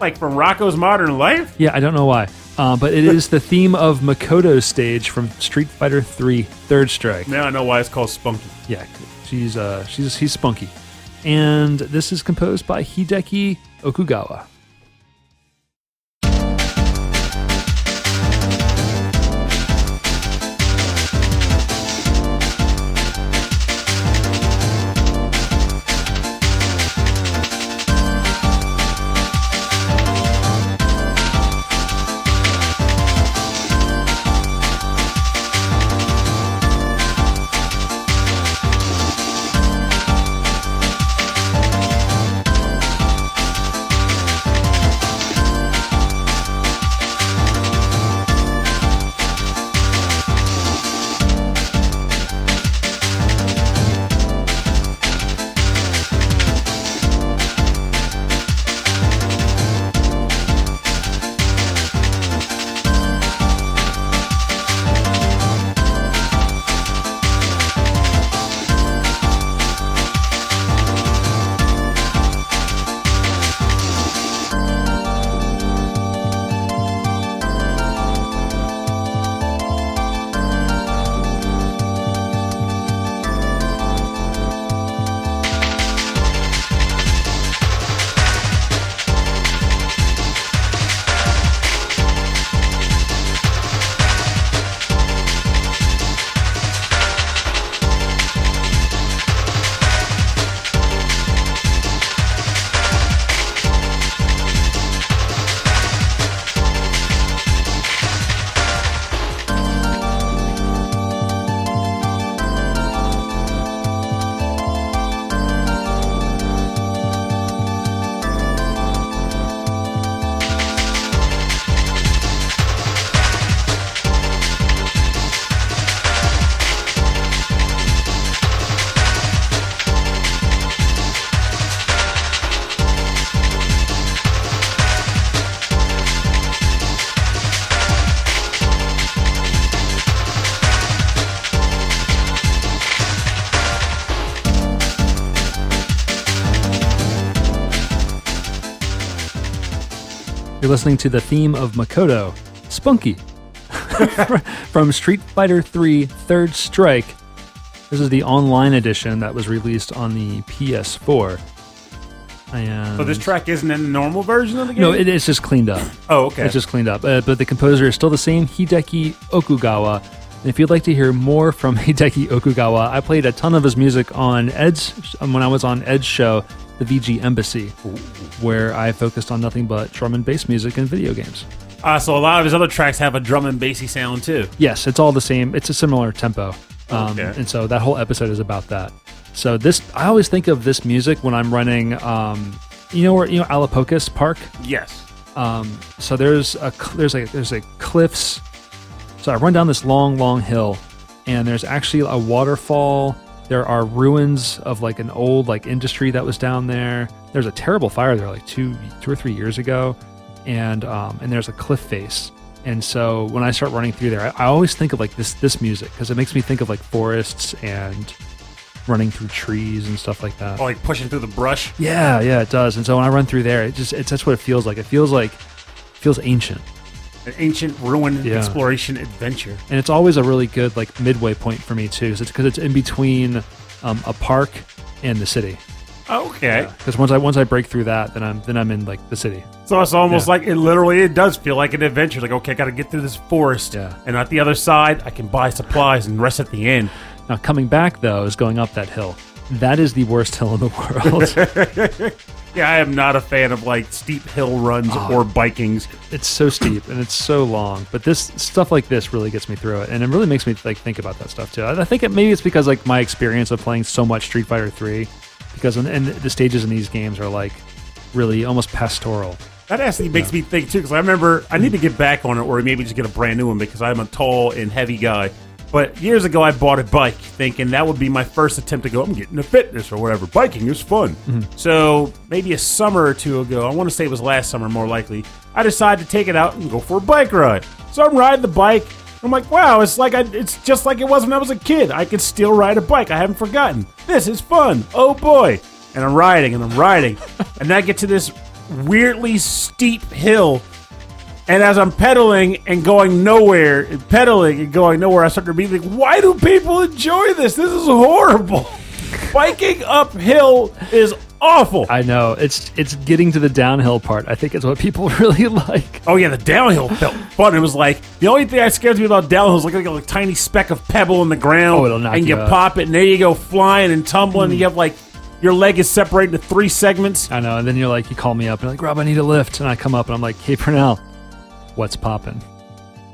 Like from Rocko's Modern Life?
Yeah, I don't know why, uh, but it is the theme of Makoto's stage from Street Fighter 3 Third Strike.
Now I know why it's called Spunky.
Yeah, she's uh, she's he's spunky, and this is composed by Hideki Okugawa. Listening to the theme of Makoto, Spunky, from Street Fighter 3 Third Strike. This is the online edition that was released on the PS4. And
So this track isn't in the normal version of the game.
no, it, it's just cleaned up.
oh, okay.
It's just cleaned up. Uh, but the composer is still the same, Hideki Okugawa. And if you'd like to hear more from Hideki Okugawa, I played a ton of his music on Ed's when I was on Ed's show, The VG Embassy, where I focused on nothing but drum and bass music and video games.
uh, so a lot of his other tracks have a drum and bassy sound too.
Yes, it's all the same. It's a similar tempo. Um,
Okay.
And so that whole episode is about that. So this, I always think of this music when I'm running, um, you know, where you know Alapocas Park.
Yes.
Um, so there's a there's a there's a cliffs. So I run down this long, long hill, and there's actually a waterfall. There are ruins of like an old like industry that was down there. There's a terrible fire there like two two or three years ago, and um, and there's a cliff face. And so when I start running through there, I, I always think of like this this music because it makes me think of like forests and running through trees and stuff like that.
Or like pushing through the brush.
Yeah, yeah, it does. And so when I run through there, it just it's that's what it feels like. It feels like feels ancient.
An ancient ruin
Yeah.
exploration adventure.
And it's always a really good like midway point for me too. So it's because it's in between um, a park and the city.
Okay.
Because once I once I break through that, then I'm then I'm in like the city.
So it's almost
Yeah.
like it literally it does feel like an adventure. Like, okay, I gotta get through this forest.
Yeah.
And at the other side I can buy supplies and rest at the inn.
Now coming back though is going up that hill. That is the worst hill in the world.
Yeah, I am not a fan of like steep hill runs
Oh.
or bikings.
it's so steep and it's so long. But this stuff like this really gets me through it, and it really makes me like think about that stuff too. I I think it, maybe it's because like my experience of playing so much Street Fighter Three, because in, and the stages in these games are like really almost pastoral.
That actually makes me think too, because I remember I need to get back on it, or maybe just get a brand new one because I'm a tall and heavy guy. But years ago, I bought a bike thinking that would be my first attempt to go. I'm getting into fitness or whatever. Biking is fun. Mm-hmm. So maybe a summer or two ago, I want to say it was last summer, more likely. I decided to take it out and go for a bike ride. So I'm riding the bike. I'm like, wow, it's like I, it's just like it was when I was a kid. I can still ride a bike. I haven't forgotten. This is fun. Oh boy! And I'm riding and I'm riding, and I get to this weirdly steep hill. And as I'm pedaling and going nowhere, and pedaling and going nowhere, I start to be like, why do people enjoy this? This is horrible. Biking uphill is awful.
I know it's it's getting to the downhill part. I think is what people really like.
Oh yeah, the downhill felt fun. It was like the only thing that scares me about downhill is like, like a like, tiny speck of pebble in the ground.
Oh, it'll knock
and
you
you pop it, and there you go, flying and tumbling. And you have like your leg is separated into three segments.
I know. And then you're like, you call me up and you're like, Rob, I need a lift, and I come up and I'm like, Hey, Pernell, what's popping?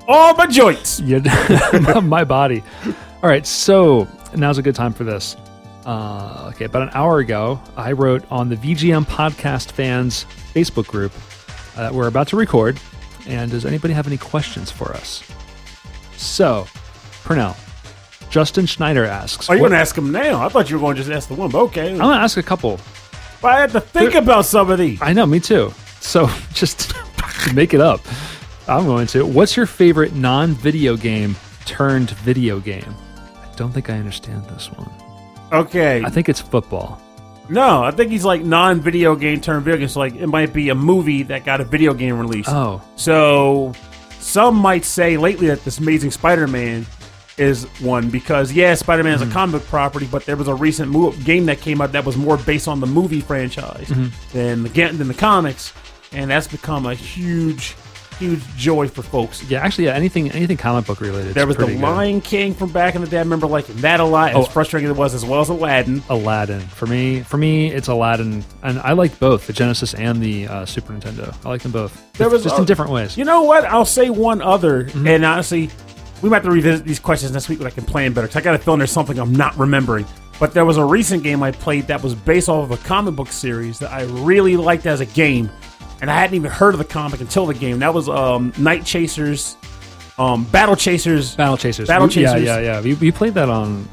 All my joints.
My body. All right, so now's a good time for this. Uh, okay, about an hour ago, I wrote on the VGM Podcast Fans Facebook group uh, that we're about to record. And does anybody have any questions for us? So, Pernell, Justin Schneider asks.
Are you
what-
going to ask him now? I thought you were going to just ask the one, but okay.
I'm going to ask a couple.
But I had to think about some of these.
I know, me too. So just make it up. I'm going to. What's your favorite non video game turned video game? I don't think I understand this one.
Okay.
I think it's football.
No, I think he's like non-video game turned video game. So like it might be a movie that got a video game release.
Oh,
So some might say lately that this Amazing Spider-Man is one because yeah, Spider-Man is a mm-hmm. comic property, but there was a recent mo- game that came out that was more based on the movie franchise mm-hmm. than the than the comics, and that's become a huge, huge joy for folks.
yeah. Actually, yeah. Anything, anything comic book related.
There was the
good.
Lion King from back in the day. I remember liking that a lot. As
Oh.
frustrating as it was, as well as Aladdin.
Aladdin. For me, for me, it's Aladdin, and I like both the Genesis and the uh, Super Nintendo. I like them both.
There was
just
a-
in different ways.
You know what? I'll say one other, and honestly, we might have to revisit these questions next week when I can plan better. Because I got a feeling there's something I'm not remembering. But there was a recent game I played that was based off of a comic book series that I really liked as a game, and I hadn't even heard of the comic until the game. That was um, Night Chasers, um, Battle Chasers.
Battle Chasers.
Battle Chasers.
Yeah, yeah, yeah. We, we played that on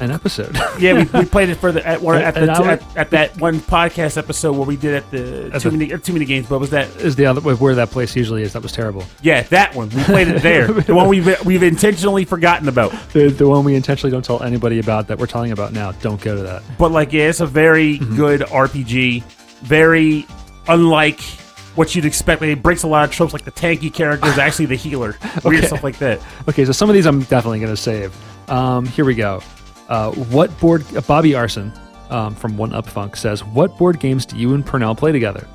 an episode.
Yeah, we, we played it for the at, at, the,
I
at, at that one podcast episode where we did at the
At
too
the-
many too many games. But was that
is the other where that place usually is. That was terrible.
yeah that one? We played it there. the one we've we've intentionally forgotten about.
The, the one we intentionally don't tell anybody about that we're telling about now. Don't go to that.
But like, yeah, it's a very good RPG. Very unlike what you'd expect. It breaks a lot of tropes, like the tanky character is actually the healer, weird
Okay.
stuff like that.
Okay, so some of these I'm definitely going to save. Um, here we go. Uh, what board? Uh, Bobby Arson um, from One Up Funk says, "What board games do you and Pernell play together?"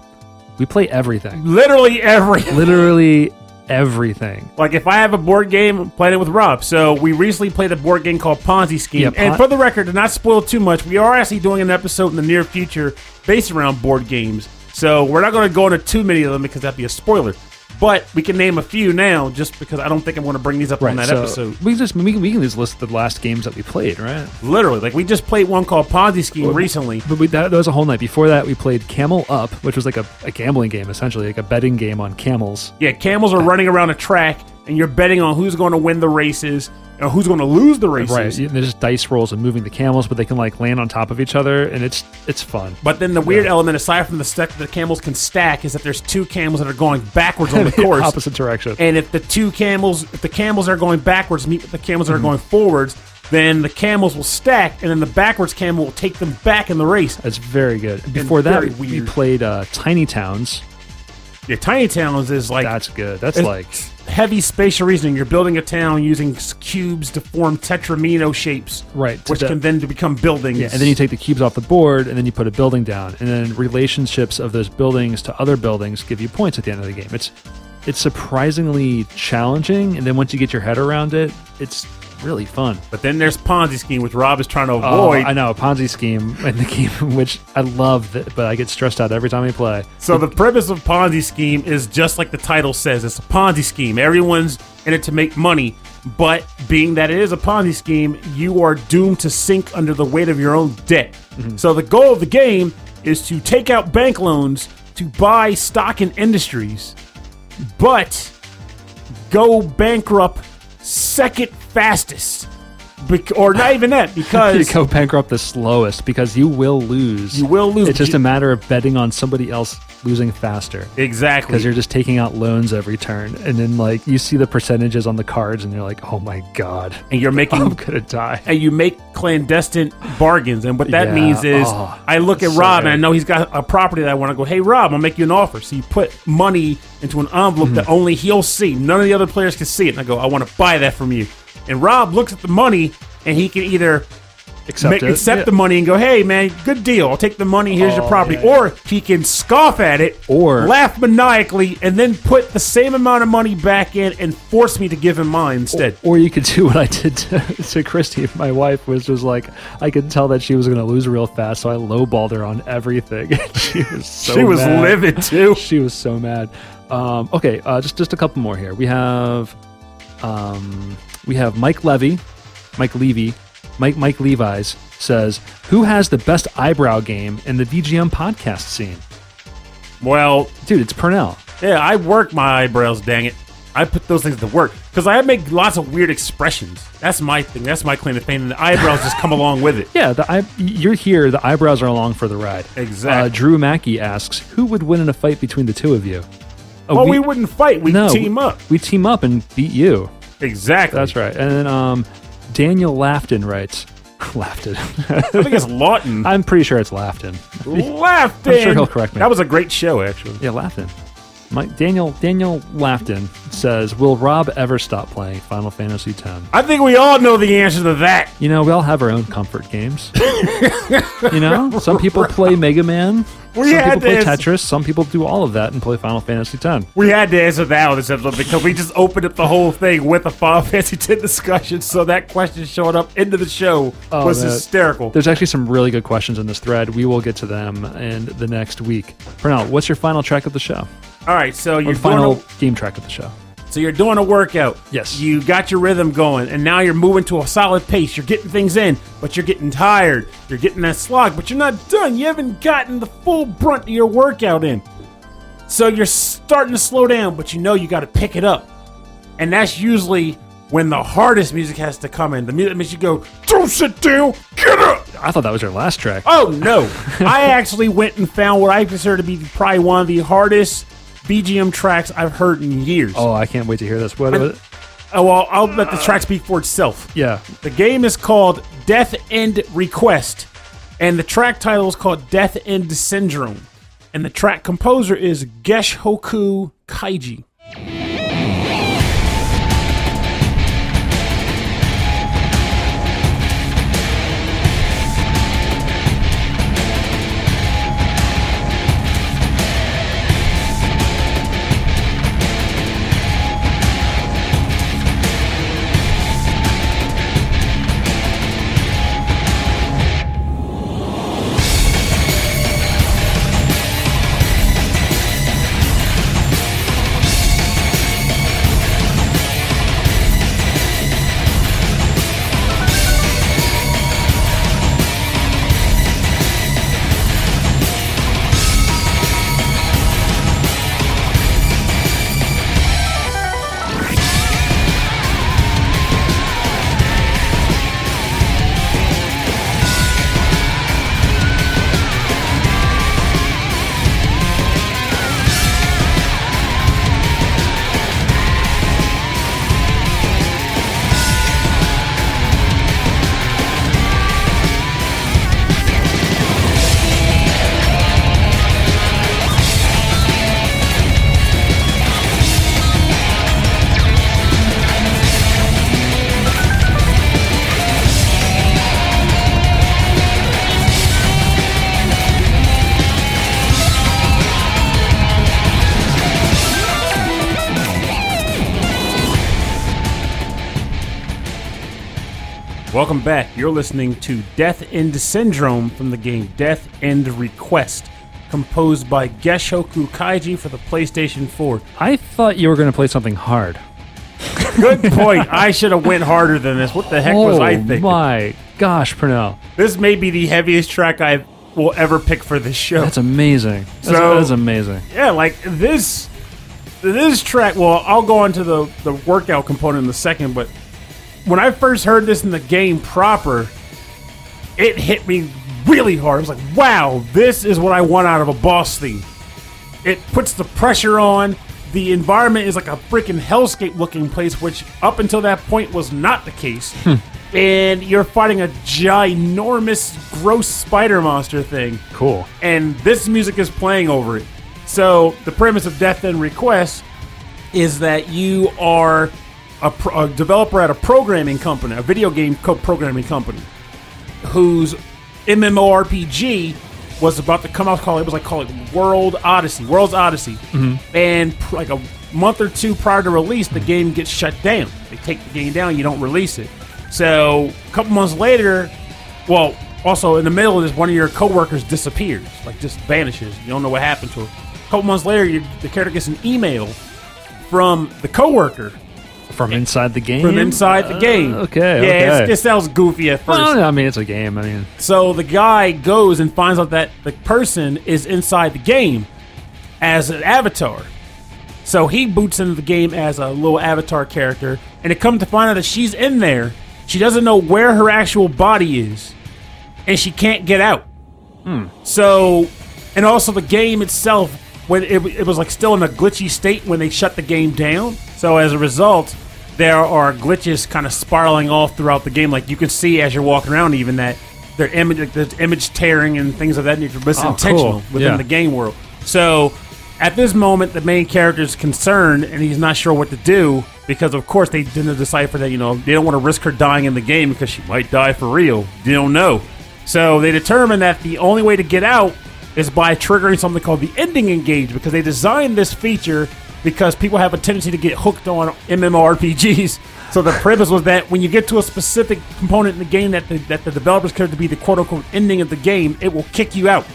We play everything,
Literally everything.
literally everything.
Like if I have a board game, I'm playing it with Rob. So we recently played a board game called Ponzi Scheme.
Yeah,
and for the record, to not spoil too much, we are actually doing an episode in the near future based around board games. So we're not going to go into too many of them because that'd be a spoiler. But we can name a few now, just because I don't think I'm going to bring these up on that
so
episode.
we just we can, we can just list the last games that we played, right?
Literally, like we just played one called Ponzi Scheme recently.
But we, that, that was a whole night. Before that, we played Camel Up, which was like a, a gambling game, essentially, like a betting game on camels.
Yeah, camels are running around a track, and you're betting on who's going to win the races and who's going to lose the races.
Right. There's dice rolls and moving the camels, but they can like land on top of each other, and it's it's fun.
But then the weird element, aside from the stack that the camels can stack, is that there's two camels that are going backwards on the course.
Opposite direction.
And if the two camels, if the camels are going backwards meet with the camels that
Mm-hmm.
are going forwards, then the camels will stack, and then the backwards camel will take them back in the race.
That's very good. Before that, we played uh, Tiny Towns.
Yeah, Tiny Towns is like
That's good. That's like
heavy spatial reasoning. You're building a town using cubes to form tetromino shapes,
Right,
Which can then become buildings.
yeah, and then you take the cubes off the board, and then you put a building down, and then relationships of those buildings to other buildings give you points at the end of the game. It's it's surprisingly challenging, and then once you get your head around it, it's really fun.
But then there's Ponzi scheme, which Rob is trying to
Oh,
avoid.
I know a Ponzi scheme in the game, which I love, that, but I get stressed out every time I play.
So the premise of Ponzi scheme is just like the title says. It's a Ponzi scheme. Everyone's in it to make money, but being that it is a Ponzi scheme, you are doomed to sink under the weight of your own debt. Mm-hmm. So the goal of the game is to take out bank loans to buy stock in industries, but go bankrupt second fastest. Bec- or not even that, because You
go bankrupt the slowest because you will lose.
You will lose.
It's just a matter of betting on somebody else losing faster.
exactly
because you're just taking out loans every turn and then like you see the percentages on the cards and you're like oh my god
and you're making
i'm gonna die
and you make clandestine bargains. And what that
Yeah.
means is,
Oh,
I look at
so
Rob and I know he's got a property that I want to go. Hey, Rob, I'll make you an offer. So you put money into an envelope
Mm-hmm.
that only he'll see. None of the other players can see it. And I go, I want to buy that from you. And Rob looks at the money and he can either
accept
make, accept
Yeah.
the money and go, "Hey, man, good deal. I'll take the money. Here's your
Oh,
property."
yeah.
Or he can scoff at it,
Or-
laugh maniacally, and then put the same amount of money back in and force me to give him mine instead.
or you could do what I did to, to Christy, my wife, which was like I could tell that she was going to lose real fast, so I lowballed her on everything. she was so
she was
mad.
livid too.
She was so mad. Um, okay, uh, just just a couple more here. We have um, we have Mike Levy, Mike Levy, Mike Mike Levi's says who has the best eyebrow game in the VGM podcast scene.
Well,
Dude, it's Pernell.
Yeah, I work my eyebrows, dang it. I put those things to work because I make lots of weird expressions. That's my thing. That's my claim to fame, and the eyebrows just come along with it.
Yeah, the eye, you're here. The eyebrows are along for the ride.
Exactly.
Uh, Drew Mackey asks, "Who would win in a fight between the two of you?" Oh,
Well, we, wouldn't fight. We
no,
team up.
We team up and beat you.
Exactly.
That's right. And then um, Daniel Lafton writes, Lafton.
I think it's Lawton.
I'm pretty sure it's Lafton.
Laughed
I'm sure he'll correct me.
That was a great show, actually.
Yeah, Lafton. Mike Daniel Daniel Lafton says, "Will Rob ever stop playing Final Fantasy X?"
I think we all know the answer to that.
You know, we all have our own comfort games. you know, some people play Mega Man.
We
some
had
people play
this.
Tetris. Some people do all of that and play Final Fantasy X.
We had to answer that on this episode because we just opened up the whole thing with a Final Fantasy X discussion. So that question showing up into the show
Oh,
was
that-
hysterical.
There's actually some really good questions in this thread. We will get to them in the next week. For now, what's your final track of the show?
All right, so your
final game track of the show?
So you're doing a workout.
Yes.
You got your rhythm going, and now you're moving to a solid pace. You're getting things in, but you're getting tired. You're getting that slog, but you're not done. You haven't gotten the full brunt of your workout in. So you're starting to slow down, but you know you got to pick it up. And that's usually when the hardest music has to come in. The music makes you go, don't sit down, get up.
I thought that was your last track.
Oh no! I actually went and found what I consider to be probably one of the hardest BGM tracks I've heard in years.
Oh, I can't wait to hear this. What? what-
Oh, well, I'll let the track speak for itself.
yeah.
The game is called Death End Request, and the track title is called Death End Syndrome. and the track composer is Gesshoku Kaigi. You're listening to Death End Syndrome from the game Death End Request, composed by Gesshoku Kaigi for the PlayStation 4.
I thought you were going to play something hard.
Good point. I should have went harder than this. What the heck was I oh thinking?
Oh my gosh, Pernell.
This may be the heaviest track I will ever pick for this show.
That's amazing. That's,
So-
that's amazing.
yeah, like this this track, well, I'll go on to the, the workout component in a second, but when I first heard this in the game proper, it hit me really hard. I was like, wow, this is what I want out of a boss theme. It puts the pressure on. The environment is like a freaking hellscape looking place, which up until that point was not the case. Hmm. and you're fighting a ginormous, gross spider monster thing
Cool.
and this music is playing over it. So the premise of Death End Request is that you are a, a developer at a programming company, a video game co- programming company, whose MMORPG was about to come out. Called it was like call it World Odyssey, World's Odyssey, mm-hmm. and pr- like a month or two prior to release, the game gets shut down. They take the game down, you don't release it. So a couple months later, well, also in the middle of this, one of your coworkers disappears, like just vanishes. You don't know what happened to her. A couple months later, you, the character gets an email from the coworker
From inside the game?
from inside the game.
okay,
yeah,
okay.
it's, it sounds goofy at first.
Well, I mean, it's a game. I mean,
So the guy goes and finds out that the person is inside the game as an avatar. So he boots into the game as a little avatar character, and it comes to find out that she's in there. She doesn't know where her actual body is, and she can't get out. Hmm. So, and also the game itself, when it, it was like still in a glitchy state when they shut the game down. So as a result, there are glitches kind of spiraling off throughout the game. Like you can see as you're walking around, even that their image, like, there's image tearing and things of that nature. But it's
Oh,
intentional
cool.
within
Yeah.
the game world. So at this moment, the main character is concerned and he's not sure what to do because, of course, they didn't decipher that. You know, they don't want to risk her dying in the game because she might die for real. You don't know. So they determined that the only way to get out is by triggering something called the ending engage because they designed this feature because people have a tendency to get hooked on MMORPGs. So the premise was that when you get to a specific component in the game that the, that the developers consider to be the quote unquote ending of the game, it will kick you out.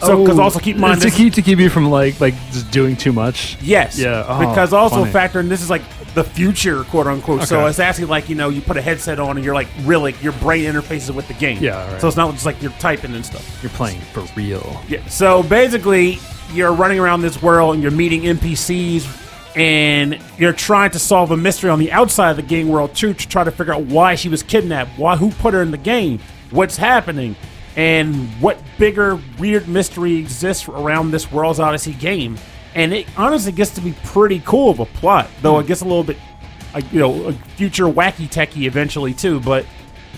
So because
Oh,
also keep in mind
to
this,
keep to keep you from like like just doing too much.
Yes.
Yeah, oh,
because also
funny.
factor in this is like the future, quote unquote. So it's actually like you know you put a headset on and you're like really your brain interfaces with the game.
Yeah, right.
So it's not just like you're typing and stuff.
You're playing for real.
Yeah. So basically, you're running around this world and you're meeting NPCs and you're trying to solve a mystery on the outside of the game world too to try to figure out why she was kidnapped, why who put her in the game, what's happening, and what bigger weird mystery exists around this World's Odyssey game. And it honestly gets to be pretty cool of a plot, though it gets a little bit, like, you know, future wacky techy eventually too. But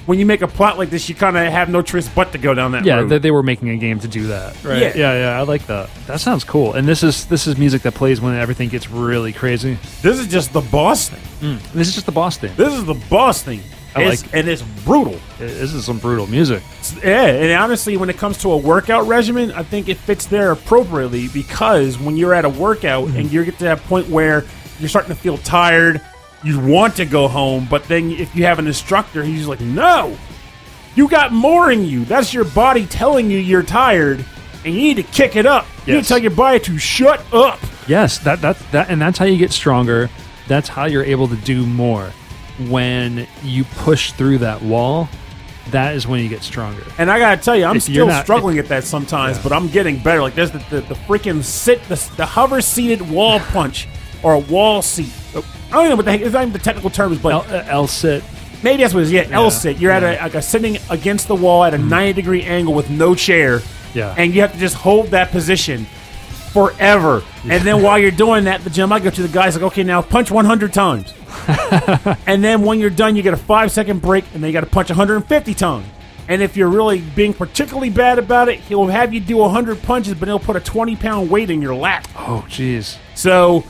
when you make a plot like this, you kind of have no choice but to go down that
Yeah,
road.
they, they were making a game to do that, right?
Yeah.
yeah, yeah. I like that. That sounds cool. And this is this is music that plays when everything gets really crazy.
this is just the boss thing. Mm.
This is just the boss thing.
This is the boss thing.
I
It's-
like
and it's brutal.
This is some brutal music.
Yeah, and honestly, when it comes to a workout regimen, I think it fits there appropriately because when you're at a workout and mm-hmm. you get to that point where you're starting to feel tired, you want to go home, but then if you have an instructor, he's like, "No, you got more in you. That's your body telling you you're tired, and you need to kick it up. You need to tell your body to shut up."
Yes, that that that, and that's how you get stronger. That's how you're able to do more. When you push through that wall, that is when you get stronger.
And I gotta tell you, I'm
If
still
not-
struggling at that sometimes,
Yeah.
but I'm getting better. Like there's the, the, the freaking sit, the, the hover seated wall punch or a wall seat. I don't know what the heck. It's not even the technical terms, but
L, uh, L sit.
maybe that's what it is. Yeah, L sit. You're at a like a sitting against the wall at a 90 degree angle with no chair.
Yeah.
and you have to just hold that position forever. And then while you're doing that, the gym I go to, the guy's like, okay, now punch 100 times. and then when you're done, you get a five second break, and then you got to punch 150 times. And if you're really being particularly bad about it, he'll have you do 100 punches, but he'll put a 20 pound weight in your lap.
Oh, jeez.
So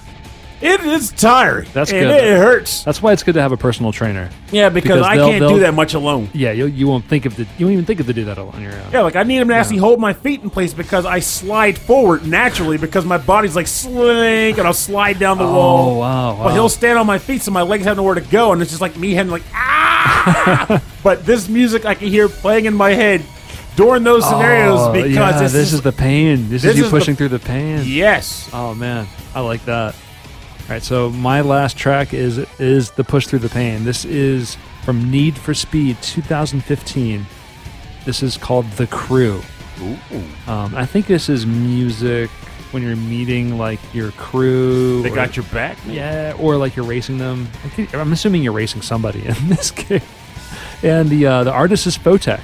it is tiring.
That's
and
good.
It, hurts.
That's why it's good to have a personal trainer.
Yeah, because,
because
I
they'll-
can't do that much alone.
Yeah, you, you won't think of the you won't even think of to do that on your own.
Yeah, like I need him to actually hold my feet in place because I slide forward naturally because my body's like slink and I'll slide down the
Oh
wall.
wow, wow.
But he'll stand on my feet so my legs have nowhere to go, and it's just like me having like ah. but this music I can hear playing in my head during those scenarios
Oh,
because
yeah,
this,
this, is, the pain. This,
this
is you
is the-
pushing through the pain.
yes.
Oh man, I like that. All right, so my last track is is the push through the pain. This is from Need for Speed 2015. This is called The Crew. Um, I think this is music when you're meeting like your crew.
They
or-
got your back. man.
yeah, or like you're racing them. I think, I'm assuming you're racing somebody in this game. And the uh, the artist is Photek,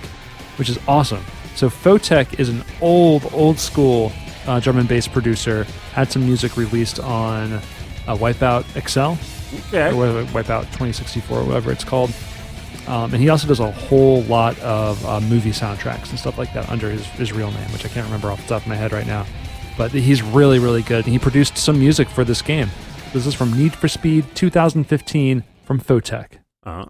which is awesome. So Photek is an old old school uh, drum and bass producer. Had some music released on uh, Wipeout XL
Okay.
or whatever, Wipeout 2064, whatever it's called. Um, and he also does a whole lot of uh, movie soundtracks and stuff like that under his, his real name, which I can't remember off the top of my head right now. But he's really, really good. And he produced some music for this game. This is from Need for Speed 2015 from Photek.
Uh-huh.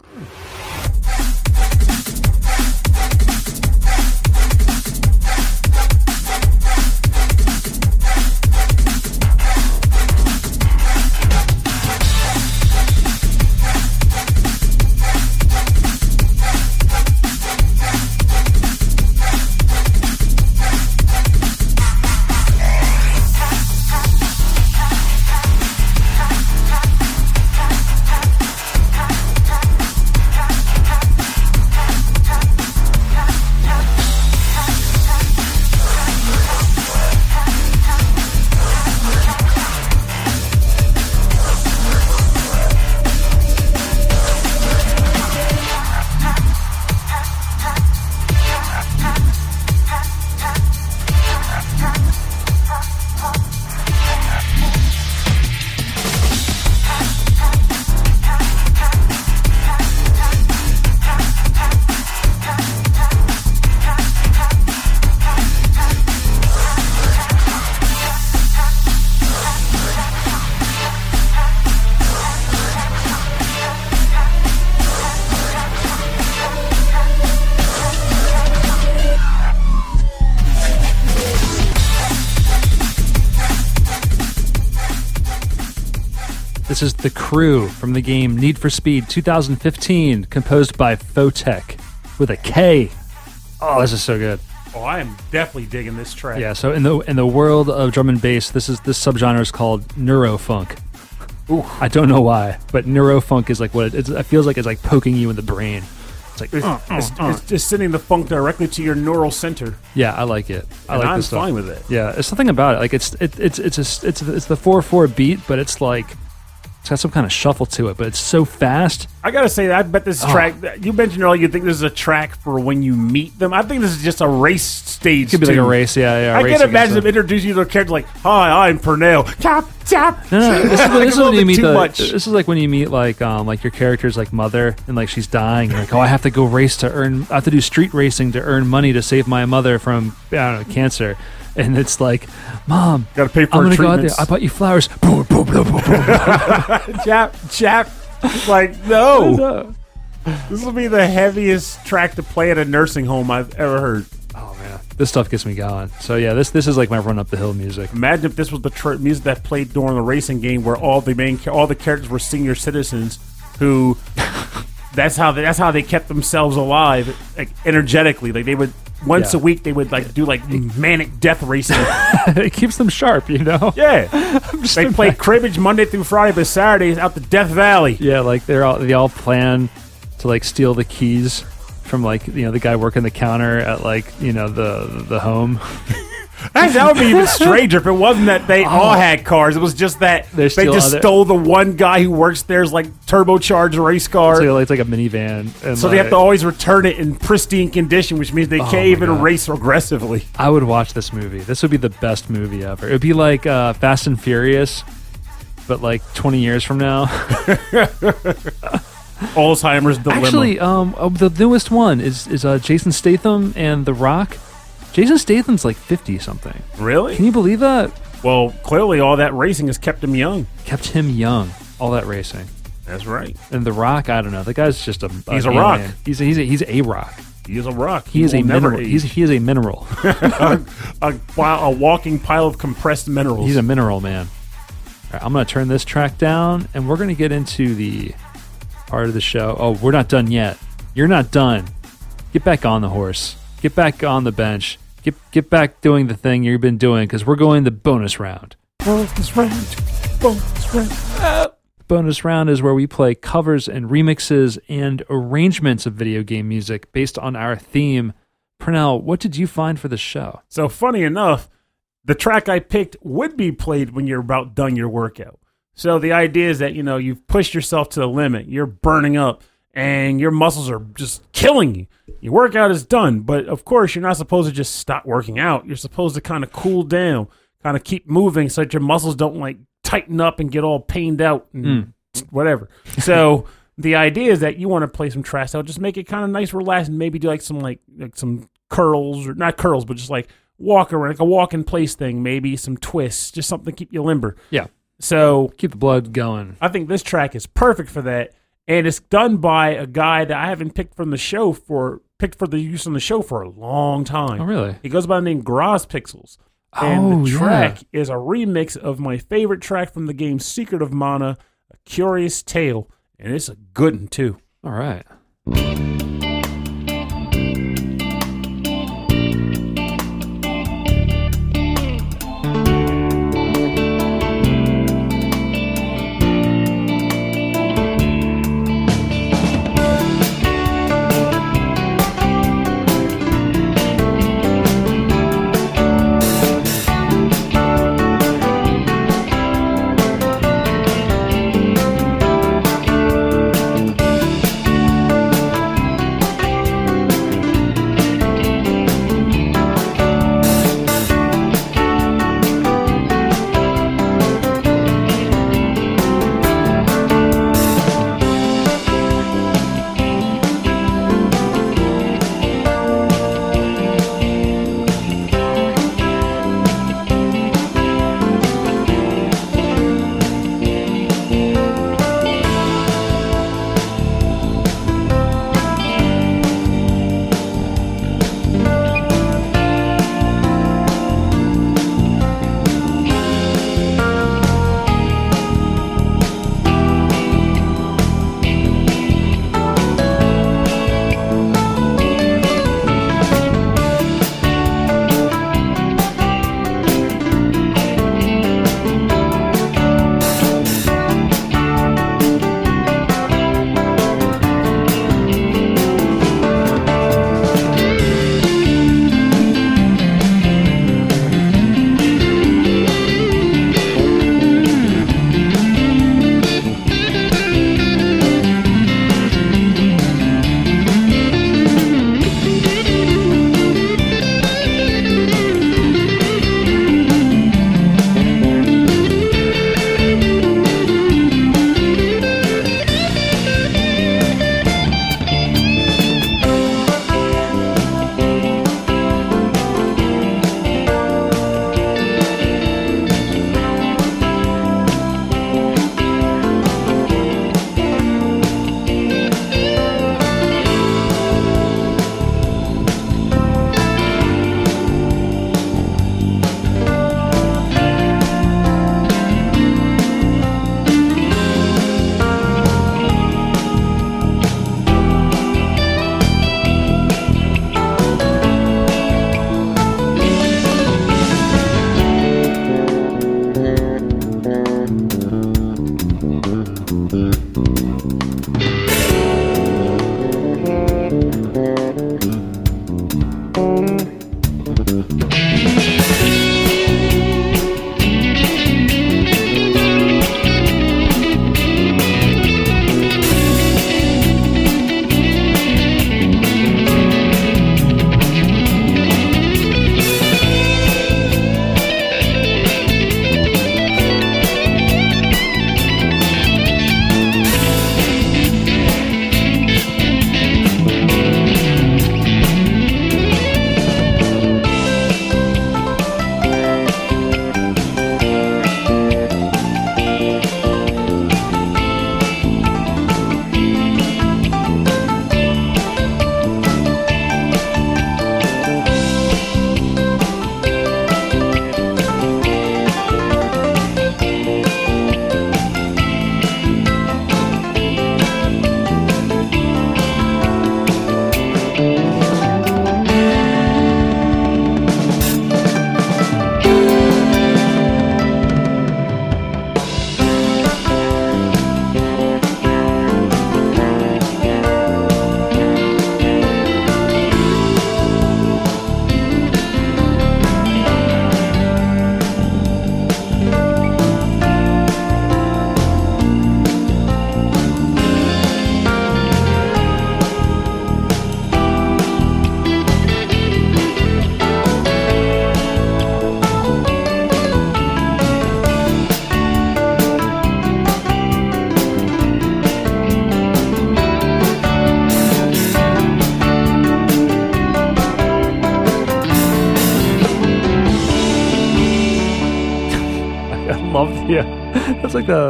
This is The Crew from the game Need for Speed 2015, composed by Photek with a K. Oh, this is so good.
Oh, I am definitely digging this track.
Yeah, so in the in the world of drum and bass, this is this subgenre is called neurofunk.
Ooh.
I don't know why, but neurofunk is like what it, it's, it feels like. It's like poking you in the brain. It's like,
It's,
uh, uh,
it's,
uh.
it's just sending the funk directly to your neural center.
yeah, I like it. I
and
like
I'm
this stuff.
fine with it.
Yeah, it's something about it. Like it's it, it's it's a, it's it's the four four beat, but it's like It's got some kind of shuffle to it, but it's so fast.
I gotta say, I bet this
Oh.
track. You mentioned earlier, you think this is a track for when you meet them. I think this is just a race stage.
It could be like a race, yeah, yeah.
I can imagine
them.
introducing you to a character like, "Hi, I'm Pernell." Tap tap.
No, no, this is,
Like
this is when you meet
too
the,
much.
This is like when you meet like um like your character's like mother and like she's dying. Like, oh, I have to go race to earn. I have to do street racing to earn money to save my mother from I don't know cancer. And it's like, mom,
Gotta pay for
I'm gonna go out there.
treatments.
I bought you flowers. Boom, boom, boom, boom, boom.
Chap chap. Like no, this will be the heaviest track to play at a nursing home I've ever heard.
Oh man, this stuff gets me going. So yeah, this this is like my run up the hill music.
Imagine if this was the tr- music that played during the racing game, where all the main cha- all the characters were senior citizens who. That's how they, that's how they kept themselves alive, like energetically. Like they would once
Yeah.
a week they would like do like manic death racing.
it keeps them sharp, you know.
yeah, they play cribbage Monday through Friday, but Saturdays out the Death Valley.
Yeah, like they're all they all plan to like steal the keys from like you know the guy working the counter at like you know the the home.
Actually, that would be even stranger if it wasn't that they all had cars. It was just that
They
they just
other-
stole the one guy who works there's like turbocharged race car.
So
So,
like, it's like a minivan, and So
they have
like-
to always return it in pristine condition, which means they
Oh
can't even
God.
race aggressively.
I would watch this movie. This would be the best movie ever. It would be like uh, Fast and Furious, but like 20 years from now.
Alzheimer's dilemma.
Actually, um, uh, the newest one is is uh, Jason Statham and The Rock. Jason Statham's like 50 something.
really?
Can you believe that?
well, clearly all that racing has kept him young.
Kept him young. All that racing.
That's right.
And The Rock, I don't know. The guy's just a.
He's a
alien.
rock.
He's a, he's a, he's a rock.
He is a rock.
He is a mineral.
age.
He's he is a mineral.
a, a, a walking pile of compressed minerals.
He's a mineral man. All right, I'm going to turn this track down, and we're going to get into the part of the show. Oh, we're not done yet. You're not done. Get back on the horse. Get back on the bench. Get get back doing the thing you've been doing because we're going the bonus round.
bonus round. Bonus round.
Bonus round is where we play covers and remixes and arrangements of video game music based on our theme. Pernell, what did you find for the show?
So funny enough, the track I picked would be played when you're about done your workout. So the idea is that you know you've pushed yourself to the limit, you're burning up, and your muscles are just killing you. Your workout is done, but of course you're not supposed to just stop working out. You're supposed to kind of cool down, kind of keep moving so that your muscles don't like tighten up and get all pained out and mm. whatever. So the idea is that you want to play some trash out, just make it kind of nice, relaxed, and maybe do like some like like some curls or not curls, but just like walk around, like a walk in place thing, maybe some twists, just something to keep you limber.
Yeah,
So
keep the blood going.
I think this track is perfect for that, and it's done by a guy that I haven't picked from the show for picked for the use on the show for a long time.
Oh, really?
He goes by the name Graz Pixels. And
Oh,
the
yeah.
track is a remix of my favorite track from the game Secret of Mana, A Curious Tale, and it's a good one too.
All right.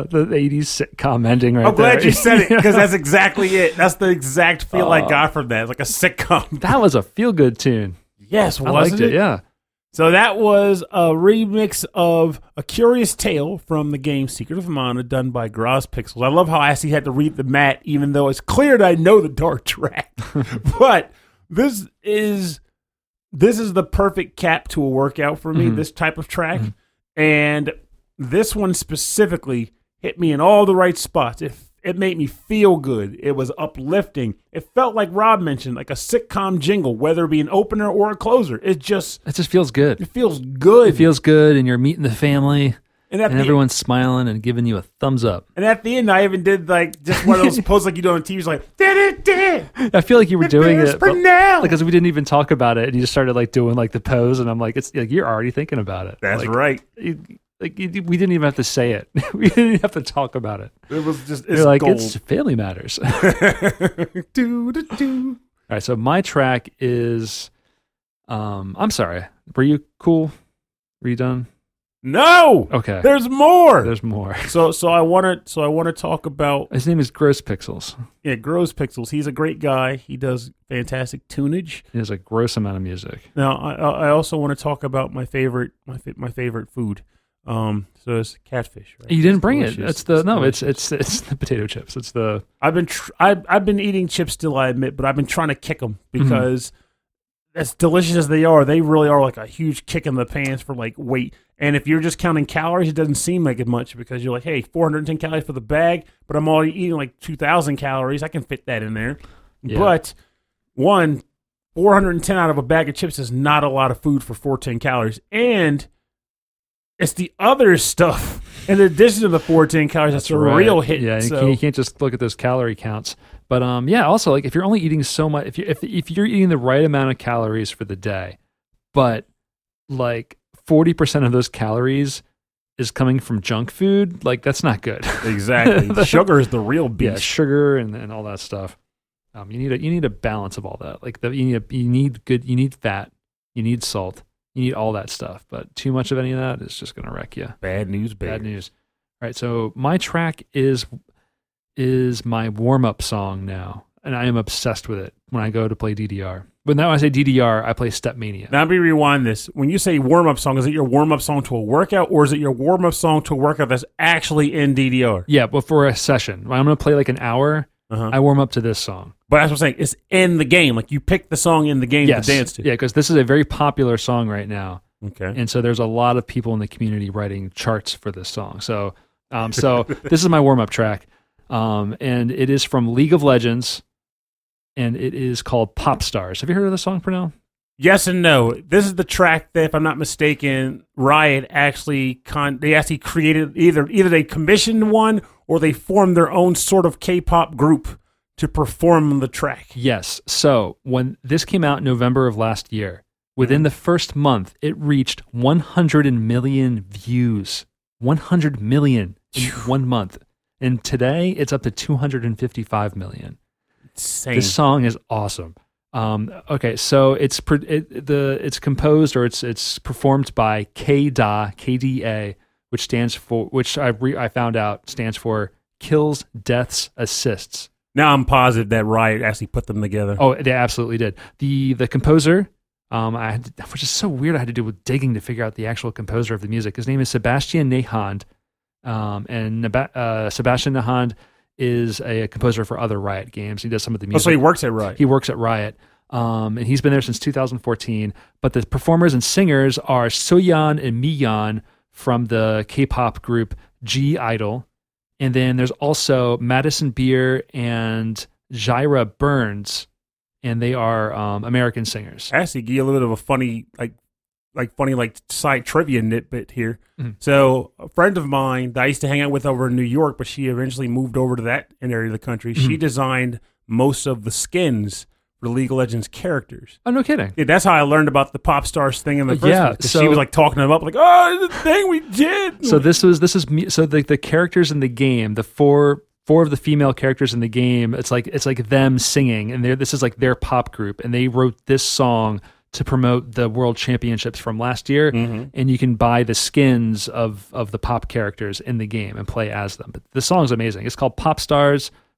The the '80s sitcom ending right
I'm glad
there.
you said it because that's exactly it. That's the exact feel I oh. got from that. It's like a sitcom.
that was a feel good tune.
Yes,
I liked it. Yeah.
So that was a remix of A Curious Tale from the game Secret of Mana done by Groz Pixels. I love how I actually had to read the mat, even though it's clear that I know the dark track. but this is this is the perfect cap to a workout for me, mm-hmm. this type of track. Mm-hmm. And this one specifically hit me in all the right spots. It it made me feel good. It was uplifting. It felt like Rob mentioned, like a sitcom jingle, whether it be an opener or a closer. It just
It just feels good.
it feels good.
It feels good, and you're meeting the family,
and
and
the
everyone's smiling and giving you a thumbs up.
and at the end, I even did like just one of those posts like you do on TV, like did it did
I feel like you were doing it, but,
now.
because we didn't even talk about it, and you just started like doing like the pose, and I'm like, it's like you're already thinking about it.
That's
Like,
right.
you- like we didn't even have to say it. we didn't even have to talk about it.
It was just it's
You're like
gold.
it's family matters. All
do, do, do.
right, so my track is, um, I'm sorry. Were you cool? Were you done?
No,
Okay.
there's more.
There's more.
so so I want to so I want to talk about
His name is Gross Pixels.
yeah Gross Pixels. He's a great guy. He does fantastic tunage.
He has a gross amount of music.
Now I I also want to talk about my favorite my my favorite food. Um, so it's catfish. Right?
You didn't
It's
bring it.
delicious.
It's the no.
delicious.
It's it's it's the potato chips. It's the
I've been tr- I've, I've been eating chips still, I admit, but I've been trying to kick them because as delicious as they are, they really are like a huge kick in the pants for like weight. And if you're just counting calories, it doesn't seem like it much because you're like, hey, 410 calories for the bag, but I'm already eating like 2,000 calories. I can fit that in there.
Yeah.
But one, 410 out of a bag of chips is not a lot of food for 410 calories. And it's the other stuff in addition to the 410 calories that's, a
right.
real hit.
Yeah, you,
so,
can't, you can't just look at those calorie counts. But um, yeah. Also, like if you're only eating so much, if you if if you're eating the right amount of calories for the day, but like forty percent of those calories is coming from junk food, like that's not good.
Exactly. Sugar is the real beast.
yeah, sugar and, and all that stuff. Um, you need a you need a balance of all that. Like the, you need a, you need good you need fat, you need salt, you need all that stuff. But too much of any of that is just gonna wreck you.
Bad news, bad,
Bad news. All right, so my track is is my warm up song now, and I am obsessed with it when I go to play DDR. But now when I say DDR, I play StepMania.
Now let me rewind this. When you say warm up song, is it your warm up song to a workout, or is it your warm up song to a workout that's actually in DDR?
Yeah, but for a session, I'm gonna play like an hour.
Uh-huh.
I warm up to this song.
But that's what I'm saying. It's in the game. Like you pick the song in the game
Yes,
to dance to.
yeah, because this is a very popular song right now.
Okay.
and so there's a lot of people in the community writing charts for this song. So, um, so this is my warm up track, um, and it is from League of Legends, and it is called Pop Stars. Have you heard of the song, Pernell?
Yes and no. This is the track that, if I'm not mistaken, Riot actually con- they actually created either either they commissioned one or they formed their own sort of K-pop group to perform the track.
Yes. So when this came out in November of last year, within the first month, it reached 100 million views. 100 million in one month. And today it's up to 255 million.
Insane.
This song is awesome. Um, okay, so it's pro- it, the it's composed or it's it's performed by KDA KDA, which stands for which I re- I found out stands for kills, deaths, assists.
now I'm positive that Riot actually put them together.
Oh, they absolutely did. The the composer, um, I had to, which is so weird. I had to do with digging to figure out the actual composer of the music. His name is Sebastian Nahand, um, and uh, Sebastian Nahand is a, composer for other Riot games. He does some of the
Oh,
music.
so he works at Riot.
He works at Riot. Um, and he's been there since 2014. But the performers and singers are Soyeon and Miyeon from the K-pop group G Idol, and then there's also Madison Beer and Jaira Burns, and they are um, American singers.
actually give you a little bit of a funny like like funny like side trivia nitbit here.
Mhm.
So a friend of mine that I used to hang out with over in New York, but she eventually moved over to that area of the country. She
Mm-hmm.
designed most of the skins for League of Legends characters.
Oh, no kidding.
Yeah, that's how I learned about the pop stars thing in the first
Yeah.
'cause
so-
she was like talking them up, like, "Oh, the thing we did."
So this was this is me- so the the characters in the game, the four four of the female characters in the game, it's like it's like them singing, and they're this is like their pop group, and they wrote this song to promote the world championships from last year, mm-hmm. and you can buy the skins of of the pop characters in the game and play as them. But the song's amazing. It's called Pop Stars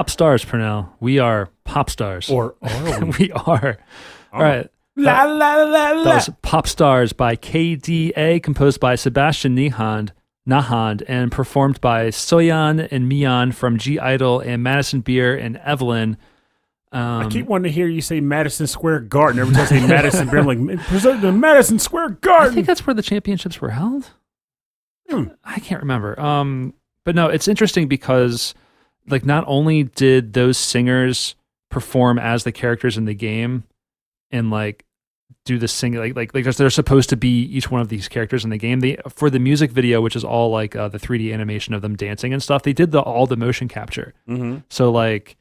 pop stars,
Pernell. We are pop stars.
Or are we?
we are. All right.
La la la
That
la.
was Pop Stars by KDA, composed by Sebastian Nihand, Nahand, and performed by Soyeon and Miyeon from G Idol and Madison Beer and Evelyn. Um,
I keep wanting to hear you say Madison Square Garden every time I say Madison Beer. I'm like, the Madison Square Garden.
I think that's where the championships were held.
Hmm.
I can't remember. Um, but no, it's interesting because like not only did those singers perform as the characters in the game and like do the sing like like like they're supposed to be each one of these characters in the game. They for the music video, which is all like uh, the 3D animation of them dancing and stuff. They did the all the motion capture.
mm-hmm.
So like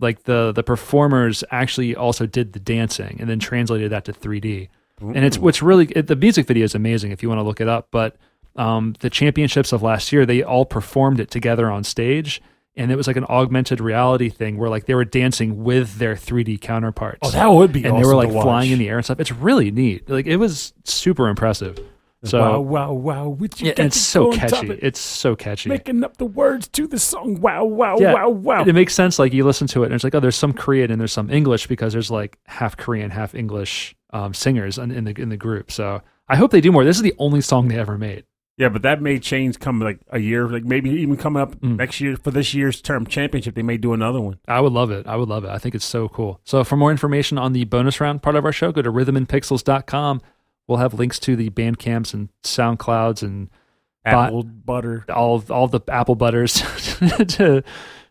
like the the performers actually also did the dancing and then translated that to 3D. And it's what's really it, the music video is amazing if you want to look it up. But um, the championships of last year, they all performed it together on stage, and it was like an augmented reality thing where like they were dancing with their 3D counterparts.
Oh, that would be
and
awesome
they were like flying in the air and stuff. It's really neat. Like it was super impressive. So
wow, wow, wow. What you
yeah, and it's so
go on top
catchy. It's so catchy.
making up the words to the song. Wow, wow,
yeah,
wow, wow.
It makes sense. Like you listen to it, and it's like, oh, there's some Korean and there's some English because there's like half Korean, half English um, singers in, in the in the group. So I hope they do more. This is the only song they ever made.
Yeah, but that may change come like a year, like maybe even coming up
Mm.
next year for this year's term championship. They may do another one.
I would love it. I would love it. I think it's so cool. So for more information on the bonus round part of our show, go to rhythmandpixels.com. We'll have links to the Bandcamps and SoundClouds and
Apple butter
all all the apple butters. to,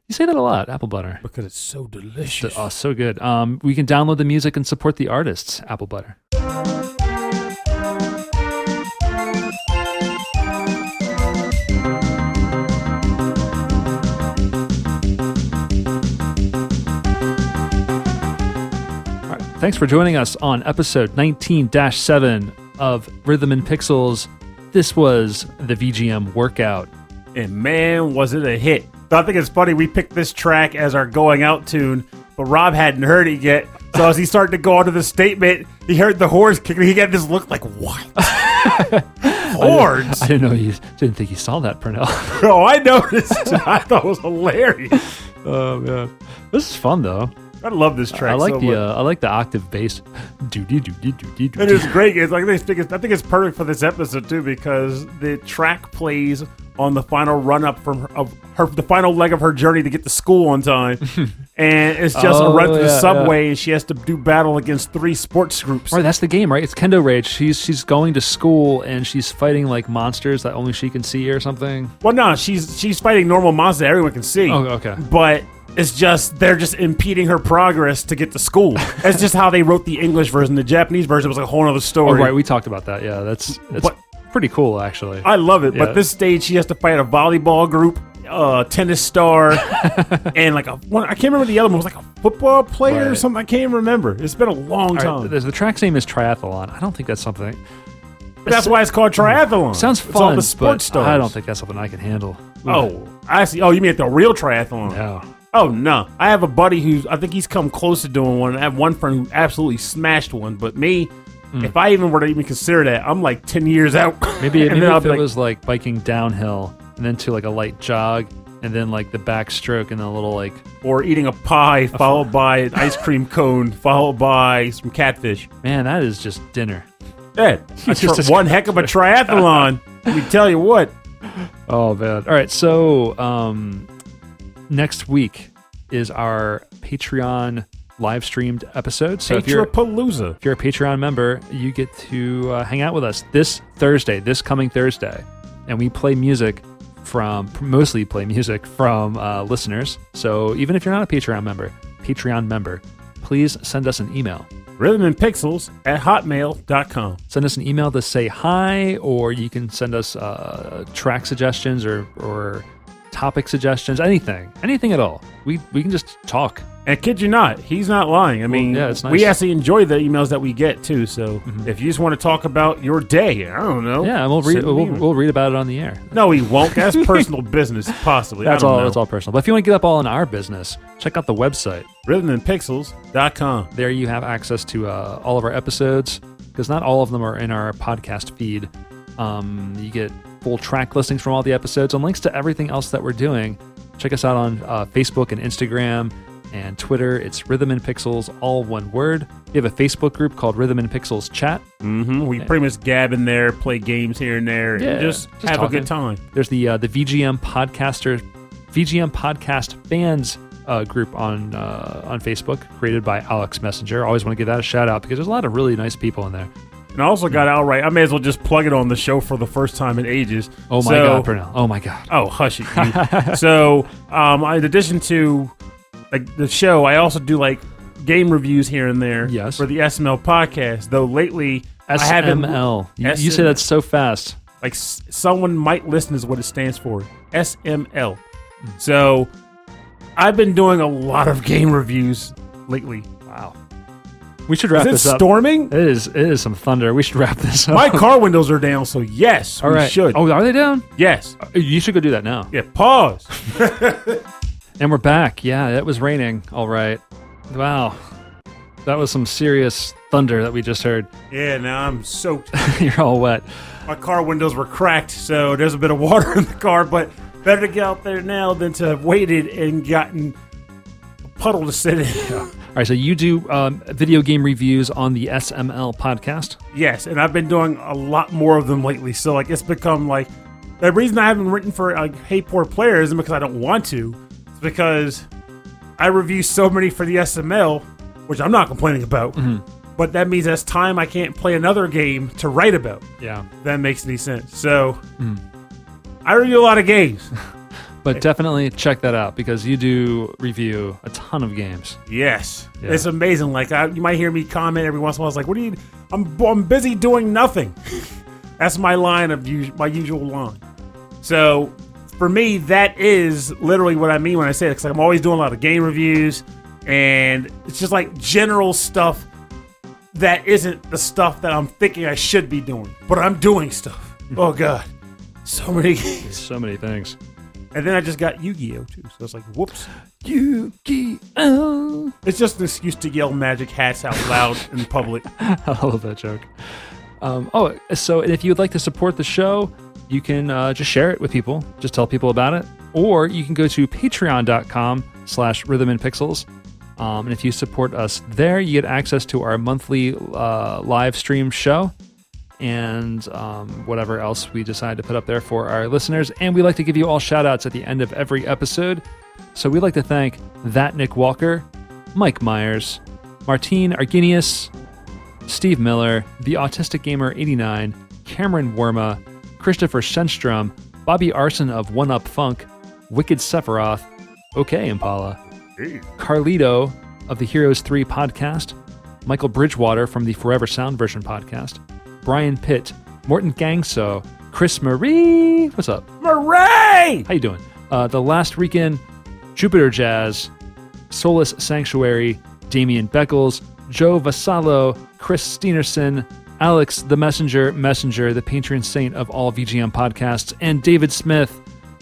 you say that a lot, apple butter.
because it's so delicious.
Oh, so good. Um, we can download the music and support the artists. Apple butter. Thanks for joining us on episode 19 7 of Rhythm and Pixels. This was the VGM workout.
and man, was it a hit! So I think it's funny we picked this track as our going out tune, but Rob hadn't heard it yet. So as he started to go on to the statement, he heard the horns kicking. He got this look like what? Horns?
I didn't know you didn't think you saw that, Pernell.
oh, I noticed. I thought it was hilarious.
oh man, this is fun though.
I love this track.
I like
so
the uh, I like the octave bass. Doody doody doody
It
doody.
is great. It's like they think it's, I think it's perfect for this episode too because the track plays on the final run up from her, of her the final leg of her journey to get to school on time, and it's just a
Oh,
run through the
yeah,
subway, and she has to do battle against three sports groups.
Right, that's the game, right? It's Kendo Rage. She's she's going to school and she's fighting like monsters that only she can see or something.
Well, no, she's she's fighting normal monsters that everyone can see.
Oh, okay.
But it's just they're just impeding her progress to get to school. That's just how they wrote the English version. The Japanese version was a whole other
Oh,
story.
right, we talked about that. Yeah, that's that's
But-
pretty cool actually.
I love it.
Yeah.
But this stage, she has to fight a volleyball group, uh, tennis star, and like a one. I can't remember the other one. It was like a football player or something. I can't remember. It's been a long
All right,
time.
the, the track's name is Triathlon. I don't think that's something.
That's why it's called triathlon.
Sounds fun.
It's all the sports
but
stars.
I don't think that's something I can handle.
Oh, I see. Oh, you mean the real triathlon?
no.
Oh no, I have a buddy who's I think he's come close to doing one. I have one friend who absolutely smashed one, but me, if I even were to even consider that, I'm like ten years out.
Maybe,
and
maybe if it
like,
was like biking downhill and then to like a light jog and then like the backstroke and a little like
or eating a pie followed by an ice cream cone followed by some catfish.
man, that is just dinner.
Yeah, that's
just
one heck of a triathlon. Let me tell you what.
Oh man. All right. So um, next week is our Patreon live streamed episode. So if you're
Palooza.
if you're a Patreon member, you get to uh, hang out with us this Thursday, this coming Thursday, and we play music from mostly play music from uh, listeners. So even if you're not a Patreon member, Patreon member, please send us an email.
Rhythm and Pixels at hotmail.com.
Send us an email to say hi, or you can send us uh, track suggestions or or topic suggestions, anything, anything at all. We we can just talk.
And kid you not, he's not lying. I mean,
yeah, it's
we
nice. Mm-hmm.
actually enjoy the emails that we get too. So if you just want to talk about your day, I don't know.
Yeah, and we'll read we'll, we'll read about it on the air.
No, he won't. That's personal business, possibly.
That's
I don't
all.
Know.
That's all personal. But if you want to get up all in our business, check out the website.
Rhythmandpixels.com.
There you have access to uh, all of our episodes because not all of them are in our podcast feed. Um, you get full track listings from all the episodes and links to everything else that we're doing. Check us out on uh, Facebook and Instagram and Twitter. It's Rhythm and Pixels, all one word. We have a Facebook group called Rhythm and Pixels Chat.
hmm We pretty much gab in there, play games here and there, and just,
just
have
talking.
a good time.
There's the uh, the VGM podcaster, VGM podcast fans uh, group on uh, on Facebook, created by Alex Messenger. Always want to give that a shout out because there's a lot of really nice people in there.
And I also got outright. I may as well just plug it on the show for the first time in ages.
Oh my
So-
god, Pernell! Oh my god!
Oh, hush it. so, um, in addition to like the show, I also do like game reviews here and there.
Yes.
For the SML podcast. Though lately, I haven't.
SML. You, you say that so fast.
Like s- someone might listen is what it stands for. SML. So, I've been doing a lot of game reviews lately.
We should wrap
Is it
this up.
storming?
It is. It is some thunder. We should wrap this up.
My car windows are down, so yes,
All
we
right.
should.
Oh, are they down?
Yes.
Uh, you should go do that now.
Yeah, pause.
And we're back. Yeah, it was raining. All right. Wow. That was some serious thunder that we just heard.
Yeah, now I'm soaked.
You're all wet.
My car windows were cracked, so there's a bit of water in the car, but better to get out there now than to have waited and gotten a puddle to sit in.
All right, so you do um, video game reviews on the SML podcast.
yes, and I've been doing a lot more of them lately, so like it's become like the reason I haven't written for like Hey Poor Players isn't because I don't want to. It's because I review so many for the SML, which I'm not complaining about. but that means that's time I can't play another game to write about.
Yeah.
If that makes any sense. So I review a lot of games.
But definitely check that out because you do review a ton of games.
Yes,
Yeah.
it's amazing. Like I, you might hear me comment every once in a while. It's like, "What do you? I'm I'm busy doing nothing." That's my line of us- my usual line. So for me, that is literally what I mean when I say it. Because I'm always doing a lot of game reviews, and it's just like general stuff that isn't the stuff that I'm thinking I should be doing, but I'm doing stuff. oh God, so many. games.
So many things.
And then I just got Yu-Gi-Oh too. So it's like, whoops.
Yu-Gi-Oh!
It's just an excuse to yell magic hats out loud in public.
I love that joke. Um, oh, so if you would like to support the show, you can uh, just share it with people. Just tell people about it. Or you can go to patreon.com slash rhythm and pixels. Um, and if you support us there, you get access to our monthly uh, live stream show and um, whatever else we decide to put up there for our listeners. And we like to give you all shout outs at the end of every episode. So we'd like to thank that Nick Walker, Mike Myers, Martine Arginius, Steve Miller, The Autistic Gamer 89, Cameron Worma, Christopher Shenstrom, Bobby Arson of One Up Funk, Wicked Sephiroth, OK Impala, Carlito of the Heroes 3 podcast, Michael Bridgewater from the Forever Sound Version podcast, Brian Pitt, Morton Gangso, Chris Marie, what's up?
Marie!
How you doing? Uh, the Last Weekend, Jupiter Jazz, Solus Sanctuary, Damian Beckles, Joe Vasallo, Chris Steenerson, Alex the Messenger, Messenger, the patron saint of all VGM podcasts, and David Smith.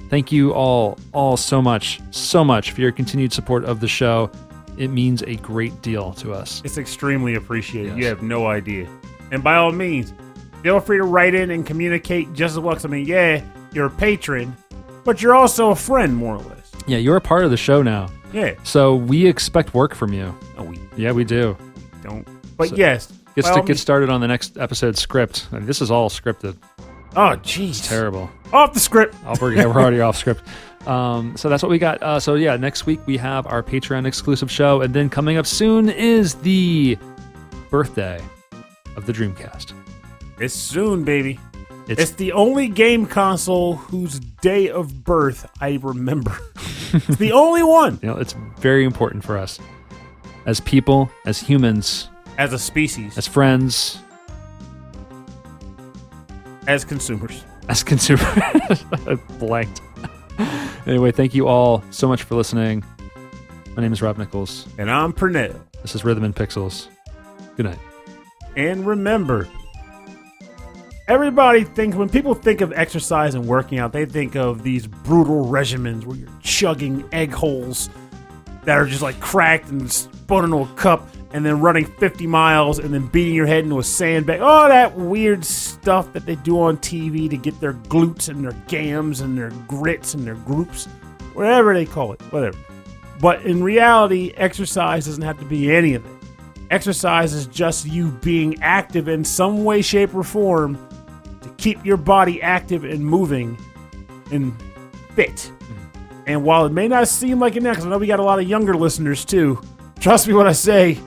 Thank you all, all so much, so much for your continued support of the show. It means a great deal to us.
It's extremely appreciated. You have no idea. And by all means, feel free to write in and communicate just as well. 'cause I mean, yeah, you're a patron, but you're also a friend, more or less.
Yeah, you're a part of the show now.
Yeah.
So we expect work from you.
No, we
Yeah, we do.
don't. But
So-
yes.
Get,
by
st-
all
get
means-
started on the next episode script. I mean, this is all scripted.
Oh, jeez.
Terrible.
Off the script.
Oh, we're, yeah, we're already off script. Um, so that's what we got. Uh, so yeah, next week we have our Patreon exclusive show, and then coming up soon is the birthday of the Dreamcast.
It's soon, baby.
It's,
It's the only game console whose day of birth I remember. it's the only one
you know it's very important for us as people, as humans,
as a species,
as friends,
as consumers.
as consumers. Blanked. anyway, thank you all so much for listening. My name is Rob Nichols.
And I'm Pernell.
This is Rhythm and Pixels. Good night.
And remember, everybody thinks when people think of exercise and working out, they think of these brutal regimens where you're chugging egg holes that are just like cracked and spun into a cup and then running 50 miles and then beating your head into a sandbag. All that weird stuff that they do on TV to get their glutes and their gams and their grits and their groups, whatever they call it, whatever. But in reality, exercise doesn't have to be any of it. Exercise is just you being active in some way, shape, or form to keep your body active and moving and fit. And while it may not seem like it now, because I know we got a lot of younger listeners too, trust me when I say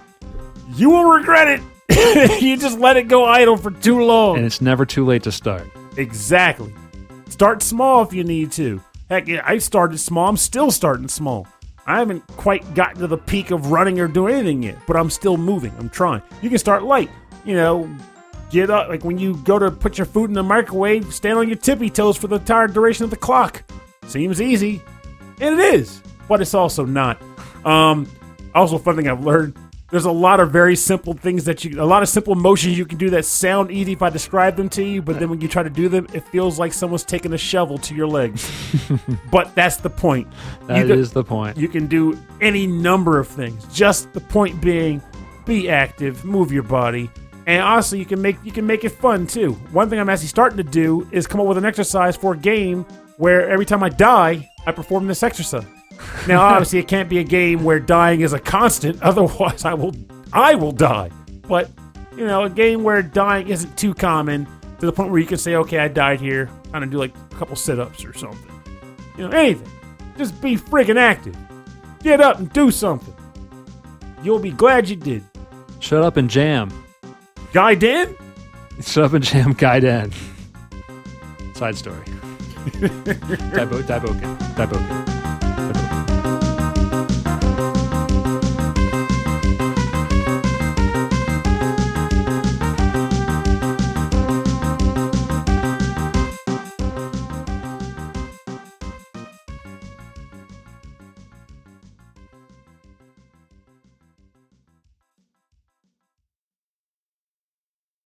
you will regret it. you just let it go idle for too long.
And it's never too late to start.
Exactly. Start small if you need to. Heck, yeah, I started small. I'm still starting small. I haven't quite gotten to the peak of running or doing anything yet, but I'm still moving. I'm trying. You can start light. You know, get up. Like when you go to put your food in the microwave, stand on your tippy toes for the entire duration of the clock. Seems easy. And it is, but it's also not. Um, also, fun thing I've learned there's a lot of very simple things that you, a lot of simple motions you can do that sound easy if I describe them to you, but then when you try to do them, it feels like someone's taking a shovel to your legs. but that's the point.
That
you
is the point.
You can do any number of things. Just the point being, be active, move your body, and honestly, you can make you can make it fun too. One thing I'm actually starting to do is come up with an exercise for a game where every time I die, I perform this exercise. Now, obviously, it can't be a game where dying is a constant. Otherwise, I will I will die. But you know, a game where dying isn't too common to the point where you can say, "Okay, I died here." Kind of do like a couple sit-ups or something. You know, anything. Just be freaking active. Get up and do something. You'll be glad you did.
Shut up and jam.
Gaiden?
Shut up and jam, Gaiden. Side story. Daibo, Daiboken. Daiboken.